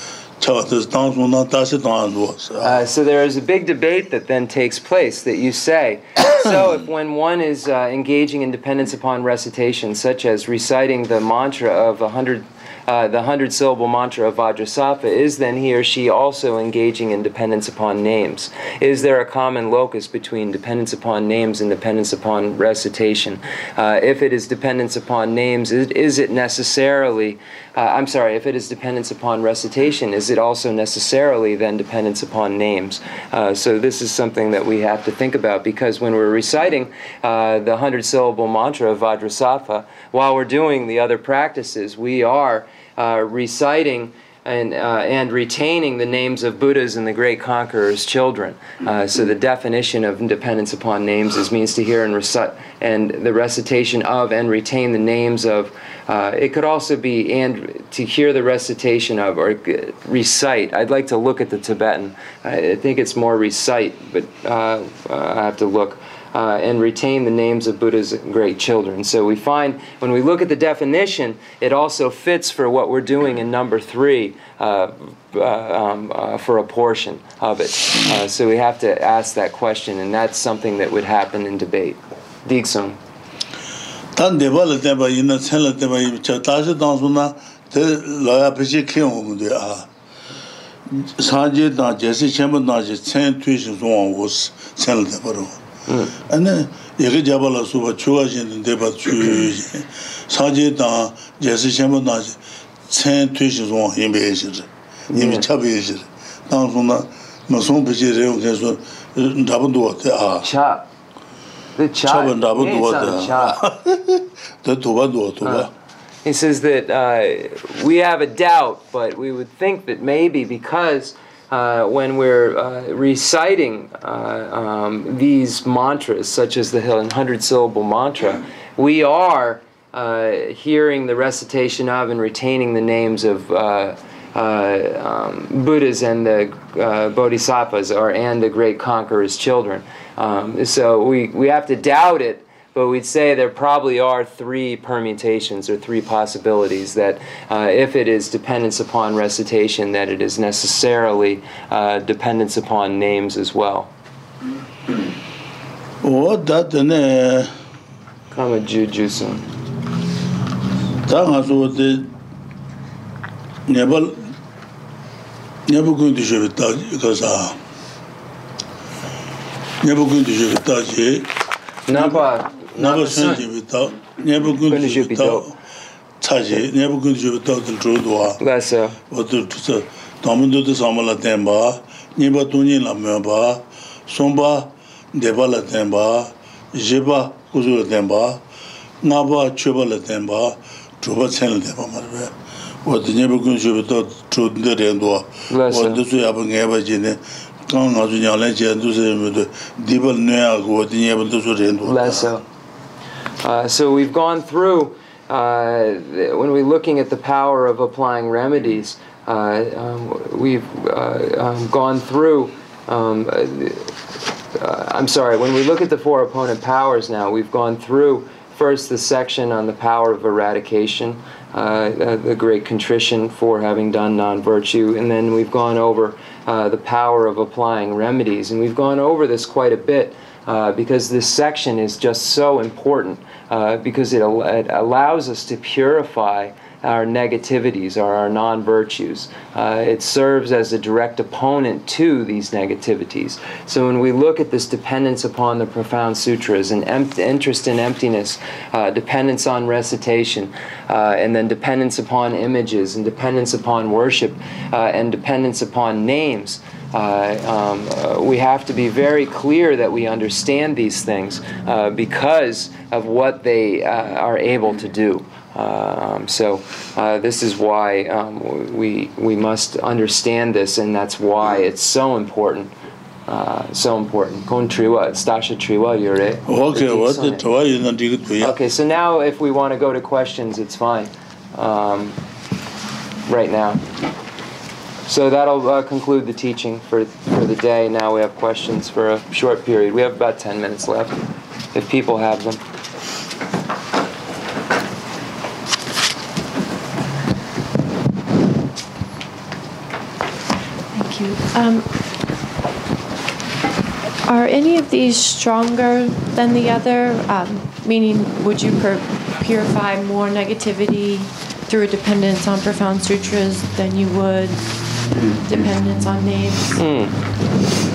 B: Uh, so there is a big debate that then takes place that you say. so <coughs> if when one is uh, engaging in dependence upon recitation, such as reciting the mantra of a hundred uh, the hundred syllable mantra of Vajrasattva, is then he or she also engaging in dependence upon names? Is there a common locus between dependence upon names and dependence upon recitation? Uh, if it is dependence upon names, is, is it necessarily, uh, I'm sorry, if it is dependence upon recitation, is it also necessarily then dependence upon names? Uh, so this is something that we have to think about because when we're reciting uh, the hundred syllable mantra of Vajrasattva, while we're doing the other practices, we are uh, reciting and, uh, and retaining the names of Buddhas and the great conquerors' children. Uh, so the definition of dependence upon names is means to hear and recite, and the recitation of and retain the names of. Uh, it could also be and to hear the recitation of or recite. I'd like to look at the Tibetan. I, I think it's more recite, but uh, uh, I have to look uh, and retain the names of Buddha's great children. So we find when we look at the definition, it also fits for what we're doing in number three uh, uh um, uh, for a portion of it. Uh, so we have to ask that question, and that's something that would happen in debate.
C: Diksung. Tan deba la deba yina chen la deba yiba cha tashi tangsu na te laya pechi kiyo omu de a sanje tang jesi chenpa tang je chen tui shi zongwa wos chen la deba rongwa. ane yeke jaba la suba chuwa shen deba chu saje dan jesi shenpa dan tsen tui shi zon yinbe ye shir yinbe mm. chabi ye shir dan sun na ma sun
B: pichi re yung
C: kensu dhaban duwa te a.
B: Cha. Chaba
C: dhaban duwa
B: te
C: a. <laughs> Te tuba duwa tuba uh,
B: He says that uh, we have a doubt, but we would think that maybe because uh, when we're uh, reciting uh, um, these mantras, such as the hundred syllable mantra, we are uh, hearing the recitation of and retaining the names of uh, um, Buddhas and the Bodhisattvas, or and the great conqueror's children. Um, so we, we have to doubt it, but we'd say there probably are three permutations or three possibilities that uh, if it is dependence upon recitation, that it is necessarily uh, dependence upon names as well.
C: o da tene
B: Kama jujusun.
C: ta nga so de nebal nebu gun de je 나바 선지비다 네부군 지비다 차지 네부군 지비다 들어도와. 그래서 어들 투서 담문도도 삼을 땐바 네바 돈이 남여바 손바 데발라 땐바 제바 구조 땐바 나바 쳬발라 땐바 조바 챤을 땐바 말베 어디 네부군 지비다 조든데 렌도와 어디서 야번 개바지네 강 아주 냐래 제도세 디벌
B: 뇌하고 어디 네부도 소리 렌도와 Uh, so we've gone through uh, when we're looking at the power of applying remedies. Uh, um, we've uh, um, gone through. Um, I'm sorry. When we look at the four opponent powers now, we've gone through first the section on the power of eradication, the great contrition for having done non-virtue, and then we've gone over the power of applying remedies, and we've gone over this quite a bit uh, because this section is just so important uh, because it, al- it allows us to purify our negativities or our non virtues. Uh, it serves as a direct opponent to these negativities. So when we look at this dependence upon the profound sutras and em- interest in emptiness, uh, dependence on recitation, uh, and then dependence upon images, and dependence upon worship, uh, and dependence upon names. Uh, um, uh, we have to be very clear that we understand these things uh, because of what they uh, are able to do. Um, so uh, this is why um, we we must understand this, and that's why it's so important. Uh, so important. Kon triwa, stasha triwa yure.
C: ok o tu tuwa yin na diga tu ya
B: Okay, so now if we want to go to questions, it's fine. Um, right now. So that'll uh, conclude the teaching for, for the day. Now we have questions for a short period. We have about 10 minutes left, if people have them.
D: Thank you. Um, are any of these stronger than the other? Um, meaning, would you pur- purify more negativity through a dependence on profound sutras than you would dependence on names.
B: Mm.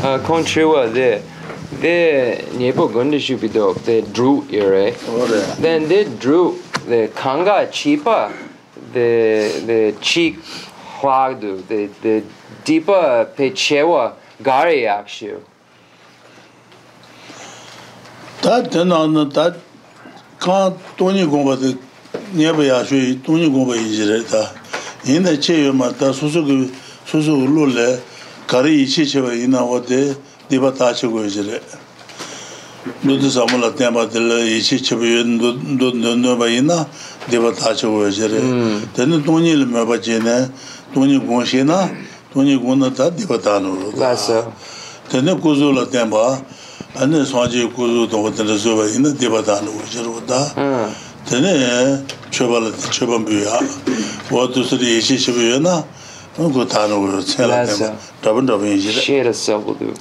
B: Uh, Contriwa, the, the Nyepo Gondeshupidok, the Drew
C: era, oh,
B: then they drew the Kanga Chipa, the, the Chik Huagdu, the, the Deepa Pechewa Gari Akshu.
C: That then on that kaan tōni gōngba tē nyeba yāshū tōni gōngba yīzhirē tā yīnā chē yō mā tā sūsū kī 수수 울룰레 가리 이치 제와 이나오데 디바 다치 고이지레 누드 사물라 때마들 이치 제와 누드 바이나 디바 다치 고이지레 되는 돈이를 매바지네. 돈이 공시나?
B: 돈이
C: 공나다 디바 다노로 가서 되는 고조라 때마. 안에 소지 고조도 것들 저와 이나
B: 디바
C: 다노로
B: 저로다. 되네. 초발을 초반부야. 와두스리 이치 제와나?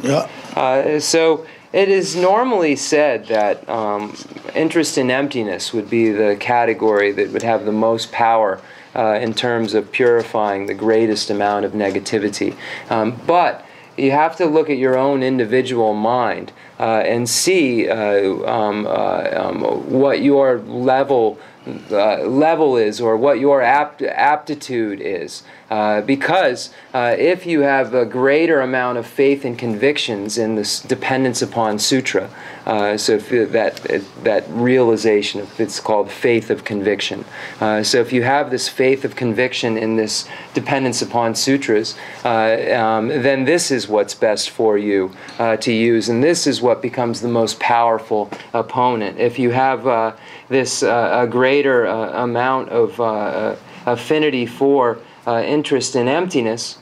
C: Ya
B: Uh, so it is normally said that um, interest in emptiness would be the category that would have the most power uh, in terms of purifying the greatest amount of negativity. Um, but you have to look at your own individual mind uh, and see uh, um, uh, um, what your level uh, level is or what your apt- aptitude is. Uh, because uh, if you have a greater amount of faith and convictions in this dependence upon sutra, uh, so that that realization, it's called faith of conviction. Uh, so if you have this faith of conviction in this dependence upon sutras, uh, um, then this is what's best for you to use, and this is what becomes the most powerful opponent. If you have this a greater amount of affinity for uh, interest in emptiness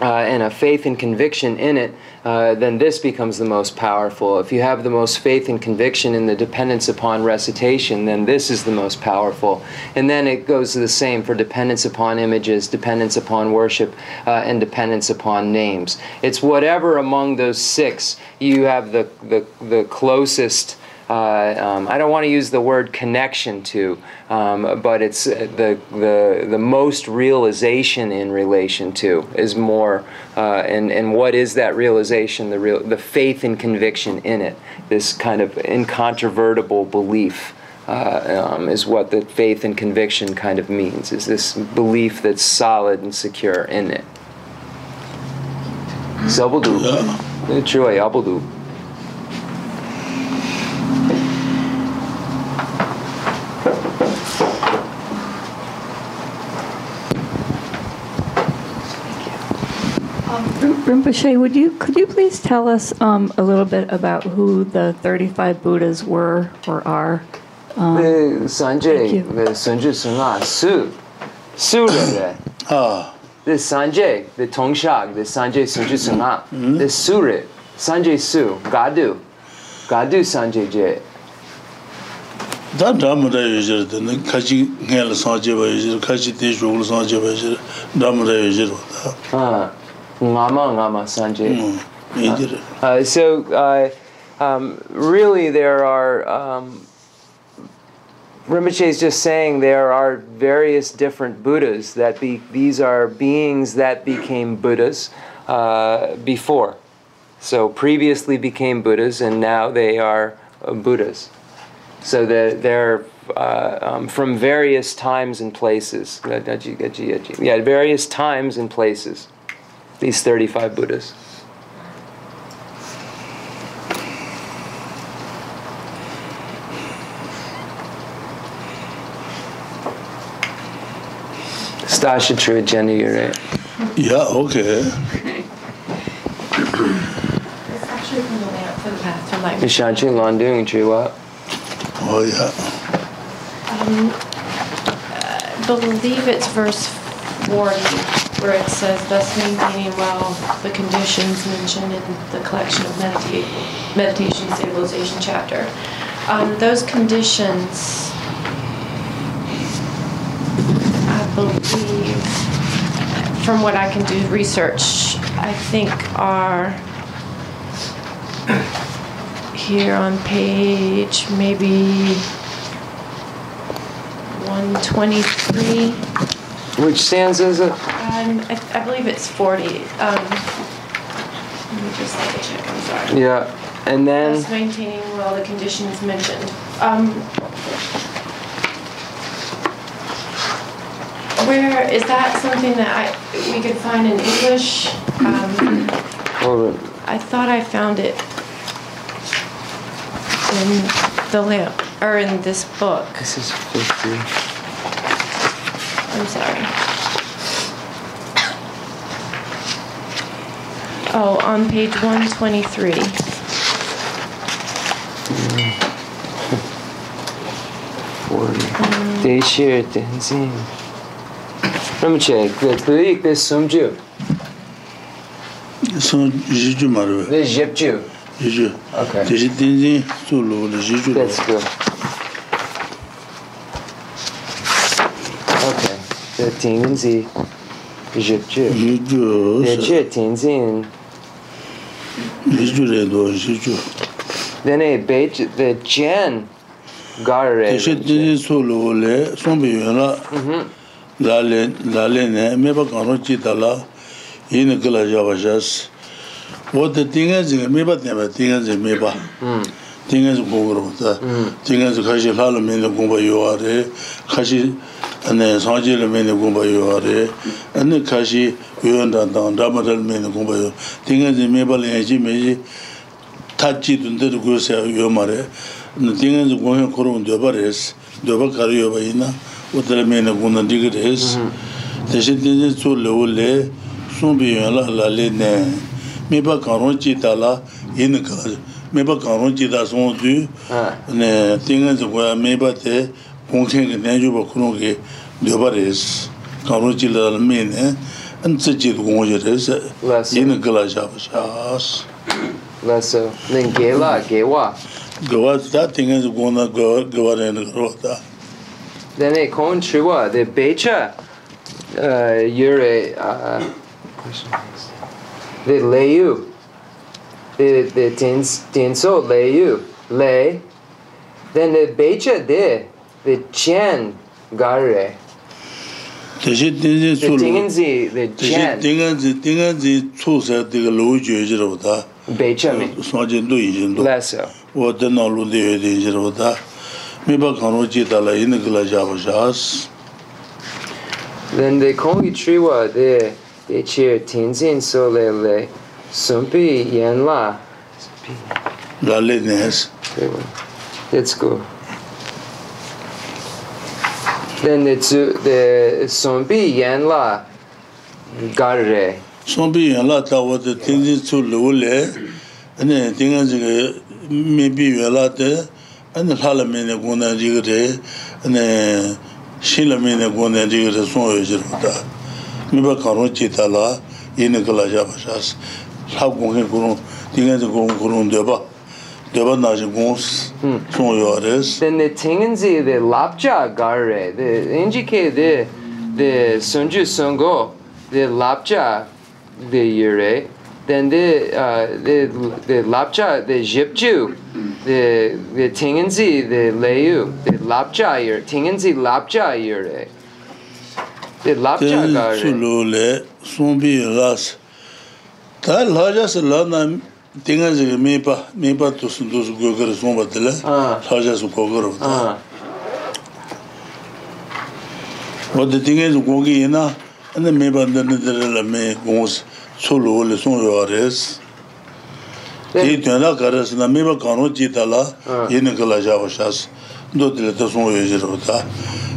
B: uh, and a faith and conviction in it, uh, then this becomes the most powerful. If you have the most faith and conviction in the dependence upon recitation, then this is the most powerful. And then it goes the same for dependence upon images, dependence upon worship, uh, and dependence upon names. It's whatever among those six you have the, the, the closest. Uh, um, I don't want to use the word connection to, um, but it's uh, the, the, the most realization in relation to is more, uh, and, and what is that realization? The, real, the faith and conviction in it, this kind of incontrovertible belief. Uh, um, is what the faith and conviction kind of means, is this belief that's solid and secure in it. Sabuldu. Joy, Abuldu.
E: Rinpoche, would you could you please tell us um, a little bit about who the 35 Buddhas were or are?
B: Um, Sanjay, Sanjay Sunla, Su,
C: Su Oh. The Sanjay, the Tongshak, the Sanjay Sanjay Sunla, the Sure, Sanjay Su, Gadu, Gadu Sanjay Jay. dā dāmarā yōshir, kāchī ngāyā sāngchē bā yōshir, kāchī tē shōgul sāngchē bā yōshir, dāmarā yōshir wā
B: dā. Ngama Ngama
C: Sanjay. Mm.
B: Uh, so, um, really, there are. Um, Rinpoche is just saying there are various different Buddhas that be, these are beings that became Buddhas uh, before. So previously became Buddhas and now they are uh, Buddhas. So they're, they're uh, um, from various times and places. Yeah, various times and places these 35 Buddhas. Stasha true, Jenny, you're right.
C: Yeah, okay.
D: it's actually from the lamp for the afterlife.
B: to Landung Chiwa.
C: Oh, yeah.
D: Um, I believe it's verse 40 where it says, thus maintaining well the conditions mentioned in the collection of meditate, meditation stabilization chapter. Um, those conditions, I believe, from what I can do research, I think are here on page maybe 123.
B: Which stanza is it?
D: Um, I, I believe it's 40. Um, let me just double check, I'm sorry.
B: Yeah. And
D: Thus
B: then,
D: maintaining well the conditions mentioned. Um, where, is that something that I, we could find in English? Um,
B: hold on.
D: I thought I found it in the lamp, or in this book.
B: This is 50.
D: I'm sorry. Oh, on page 123.
B: They share dancing. Let me check. The click is
C: some Jew. So, Jew Maru.
B: The
C: Jew. Jew.
B: Okay.
C: The dancing solo, the Jew.
B: That's good. Okay. The dancing
C: Jew. Jew.
B: The
C: Jew dancing.
B: Then a bait, the
C: Jan Garre. She did so low, some be la lane, maybe can't chita la in a killer javas. What the thing is, maybe never thing is, maybe. Thing is, go thing is, Kashi Halloween, the Gumba you are, Kashi. ane sanjele mene gomba yuwa re, ane kashi yuwa dandang, dhamadal mene gomba yuwa, tinga zi meba lenji meji tachi dunde du guyo saya yuwa ma re, tinga zi gonghen korong dyoba res, dyoba kari yuwa ina, utala mene gongna diga res, mm-hmm. tashi tinga tsu lewo le, sumbi yuwa la la le ne, meba karong chi tala ina ka, meba karong chi ta song du, tinga zi goya meba te, 공생의 내주버 그런게 되버레스 가로질을 메네 안츠지 공어제레스 얘는
B: 글라자바샤스 라서
C: 랭게라 게와 gowa da tinga zu gona gowa gowa re ne ro da
B: then it kon chua the becha uh yure uh the leyu the the tens tenso leyu le then the becha there the chen gare deshi
C: tenzi tsu
B: tenzi the chen
C: tenzi tenzi tsu sa de lo ju ji ro da. Be
B: cha me
C: so je do yi jin
B: do
C: la sa wo de no lu de de ji ro da. Me ba kan ro ji da la in gla ja ba jas
B: then they call you tree wa the they cheer tenzin so le le sumpi yan la.
C: La le nes
B: let's go then it's the zombie yan la garre.
C: Zombie yan la ta wo de tinji chu lu le ane tinga ji ge me bi yue la de ane la la me ne gun na ji ge de ane shi la me ne gun na ji ge de so yo ji ta. Mi ba ka ro chi ta la yin ge la ja ba sha la gun ge gun tinga ji gun gun de ba. deba naji gongs song yo res.
B: Then the tingenzi the lapja gare, the NGK the the sunju sungo, the lapja the yure, then the uh, the the lapja the jipju, the the tingenzi the leyu, the lapja yure, tingenzi lapja yure. The lapja
C: gare. Sulu le sumbi ras. Ta lajas lana Tenga ziga mipa, mipa tusun tusun gogar zomba dila, saja su gogar wata. Wata tenga ziga gogi
B: ina,
C: ina mipa dana dila la mi gongs
B: tsulu
C: wali son yuwa res. Tenga tena karas na mipa kano jita la, ina kala jawa shas, do dila ta son yuwa jira wata.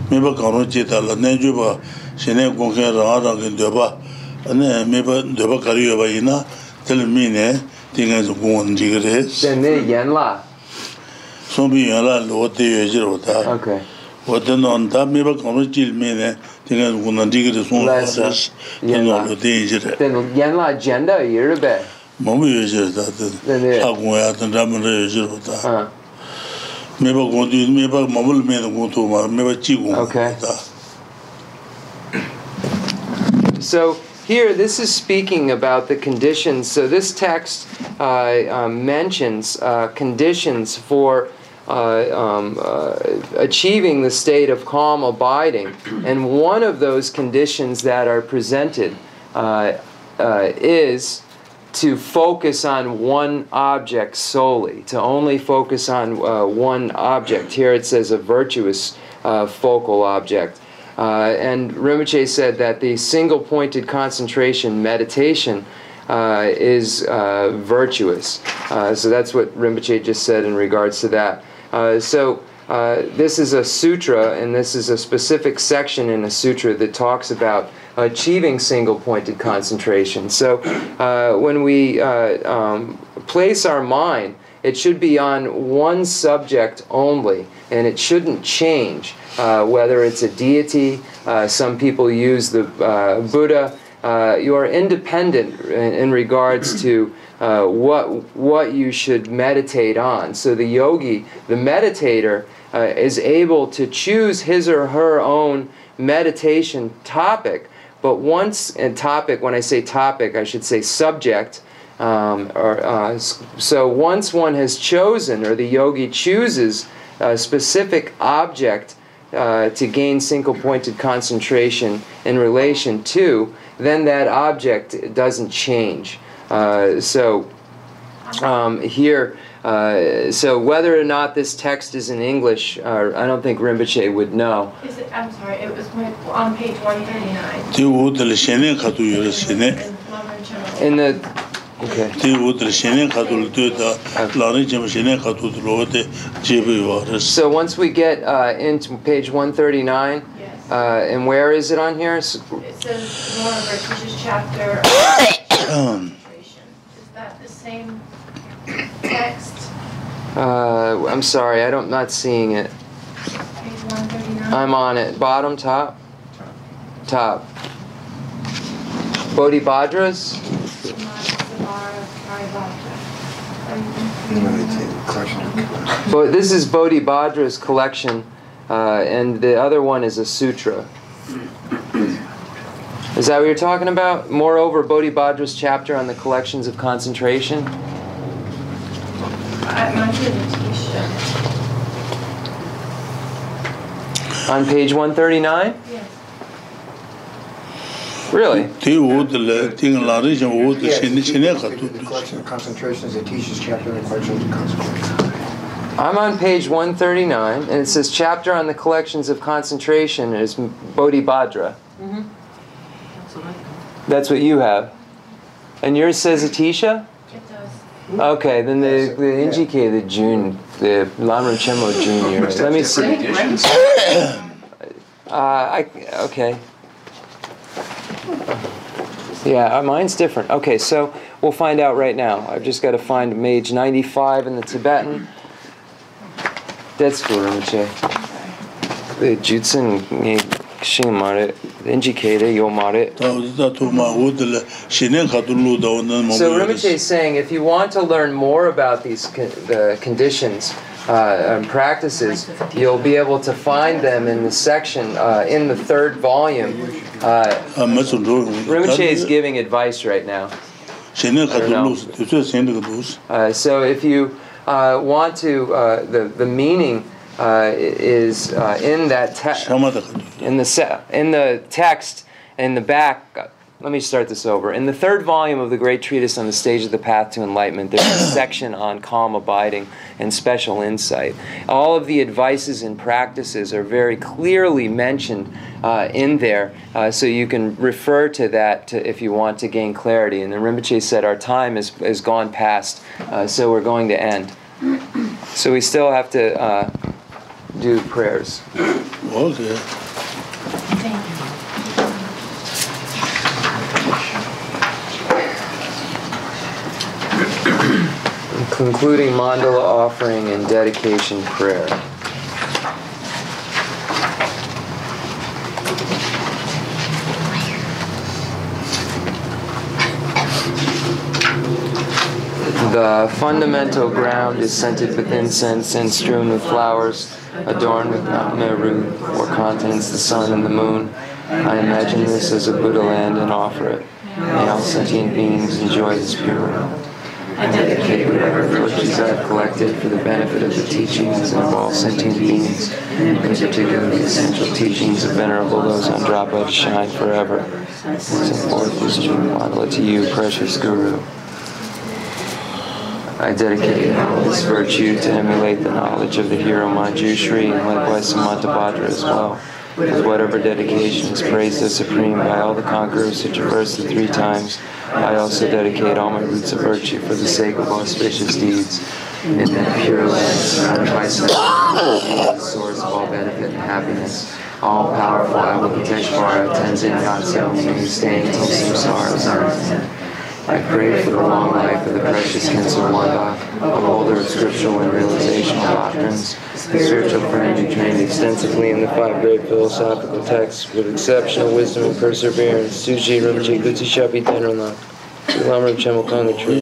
C: Mipa kano jita la, na juba, shene gongi ranga ranga dyoba, ina mipa dyoba kari yuwa ina, dila mi ne, tīngā sō gōngwa nī
B: tīgā rē tēne yēn
C: lā sōmbī yēn lā lō tē yō shir wā tā wā tē nō nā tā mē bā kāng rō jīl mē nē tīngā sō gōngwa nī tīgā rē sōng
B: lā sā
C: tē nō lō tē yō shir rē
B: tē nō yēn lā jēn dā
C: yī rē bē mō mē yō shir
B: tā tē
C: lā gōngwa yā tā rā mē rā yō shir wā tā mē bā gōng tū mē bā mā mū lō mē nā gōng tō mā mē bā jī gōng
B: wā
C: tā
B: So here, this is speaking about the conditions. So this text uh, um, mentions uh, conditions for uh, um, uh, achieving the state of calm abiding, and one of those conditions that are presented is to focus on one object solely, to only focus on uh, one object. Here it says a virtuous uh, focal object. Uh, and Rinpoche said that the single pointed concentration meditation uh, is uh, virtuous. Uh, so that's what Rinpoche just said in regards to that. Uh, so uh, this is a sutra, and this is a specific section in a sutra that talks about achieving single pointed concentration. So when we um, place our mind, it should be on one subject only, and it shouldn't change. Uh, whether it's a deity, uh, some people use the uh, Buddha. Uh, you are independent in, in regards to uh, what what you should meditate on. So the yogi, the meditator, is able to choose his or her own meditation topic. But once and topic, when I say topic, I should say subject. Um, or, uh, so once one has chosen, or the yogi chooses a specific object uh, to gain single pointed concentration in relation to, then that object doesn't change. Uh, so um, here. Uh, so whether or not this text is in English, uh, I don't think Rinpoche would know.
D: Is it, I'm sorry, it was my, on page 139.
C: Di wudili shenen katu yore shenen.
D: Lamrim Chenmo.
B: In the okay.
C: Di wudili shenen katu lu tuyo da lani jima shenen katu du lo de jibu yore.
B: So once we get uh, into page 139,
D: Yes.
B: uh, and where is it on here?
D: It says more of our teacher's chapter. Is that the same text?
B: Uh, I'm sorry, I don't not seeing it.
D: Page 139?
B: I'm on it. Bottom, top, top. Bodhibhadras. But this is Bodhibhadra's collection, uh, and the other one is a sutra. Is that what you're talking about? Moreover, Bodhibhadra's chapter on the collections of concentration.
D: At my presentation.
B: On page 139?
D: Yes.
B: Really?
C: Di wudili, di lani jima wudili
F: Yes,
C: shenen shenen katu
F: the
C: du.
F: collection of concentrations that teaches chapter on the collections of concentration.
B: I'm on page 139, and it says chapter on the collections of concentration is Bodhibhadra. That's what you have. And yours says Atisha? Okay, then the, the NGK, the June, the Lamrim Chenmo <laughs> Junior. Let me see. <coughs> Uh, I, okay. Yeah, uh, mine's different. Okay, so we'll find out right now. I've just got to find Mage 95 in the Tibetan. That's cool, Rinpoche. The Jutsun ni Xing mare, NGK de yo mare.
C: Da wudi da tu ma wudili shenen katu lu da wudili mamu
B: So. Rinpoche is saying if you want to learn more about these con- the conditions uh, practices, you'll be able to find them in the section uh, in the third volume. Uh,
C: ma zun zhu yung.
B: Rinpoche is giving advice right now.
C: Shenen katu
B: know.
C: lu, tu zui shenen katu lu.
B: Uh, so if you uh, want to, uh, the the meaning uh, is uh, in that text.
C: Shama da katu.
B: in the in the text in the back uh, let me start this over. In the third volume of the great treatise on the stage of the path to enlightenment there's a <coughs> section on calm abiding and special insight. All of the advices and practices are very clearly mentioned uh, in there uh, so you can refer to that to, if you want to gain clarity. And then Rinpoche said our time is, is gone past uh, so we're going to end. <coughs> So we still have to uh, do prayers.
C: Well, Okay.
B: Concluding mandala offering and dedication prayer. The fundamental ground is scented with incense and strewn with flowers, adorned with Meru, where contains the sun and the moon. I imagine this as a Buddha land and offer it. May all sentient beings enjoy this pure I dedicate whatever virtues I have collected for the benefit of the teachings of all sentient beings, in particular the essential teachings of Venerable Losang Drapa to shine forever. Send forth this true mandala to you, precious Guru. I dedicate this virtue to emulate the knowledge of the hero Manjushri and likewise Samantabhadra as well. With whatever dedication is praised as supreme by all the conquerors who traverse the three times, I also dedicate all my roots of virtue for the sake of auspicious deeds. In that pure land, surrounded by the source of all benefit and happiness, all powerful I will Avalokiteshvara Tenzin Gyatso may stay until samsara is. I pray for the long life of the precious Khensur Wanda, a holder of scriptural and realizational doctrines, a spiritual friend who trained extensively in the five great philosophical texts with exceptional wisdom and perseverance. Suji Rinpoche. Lamrim Chemokonga Tree.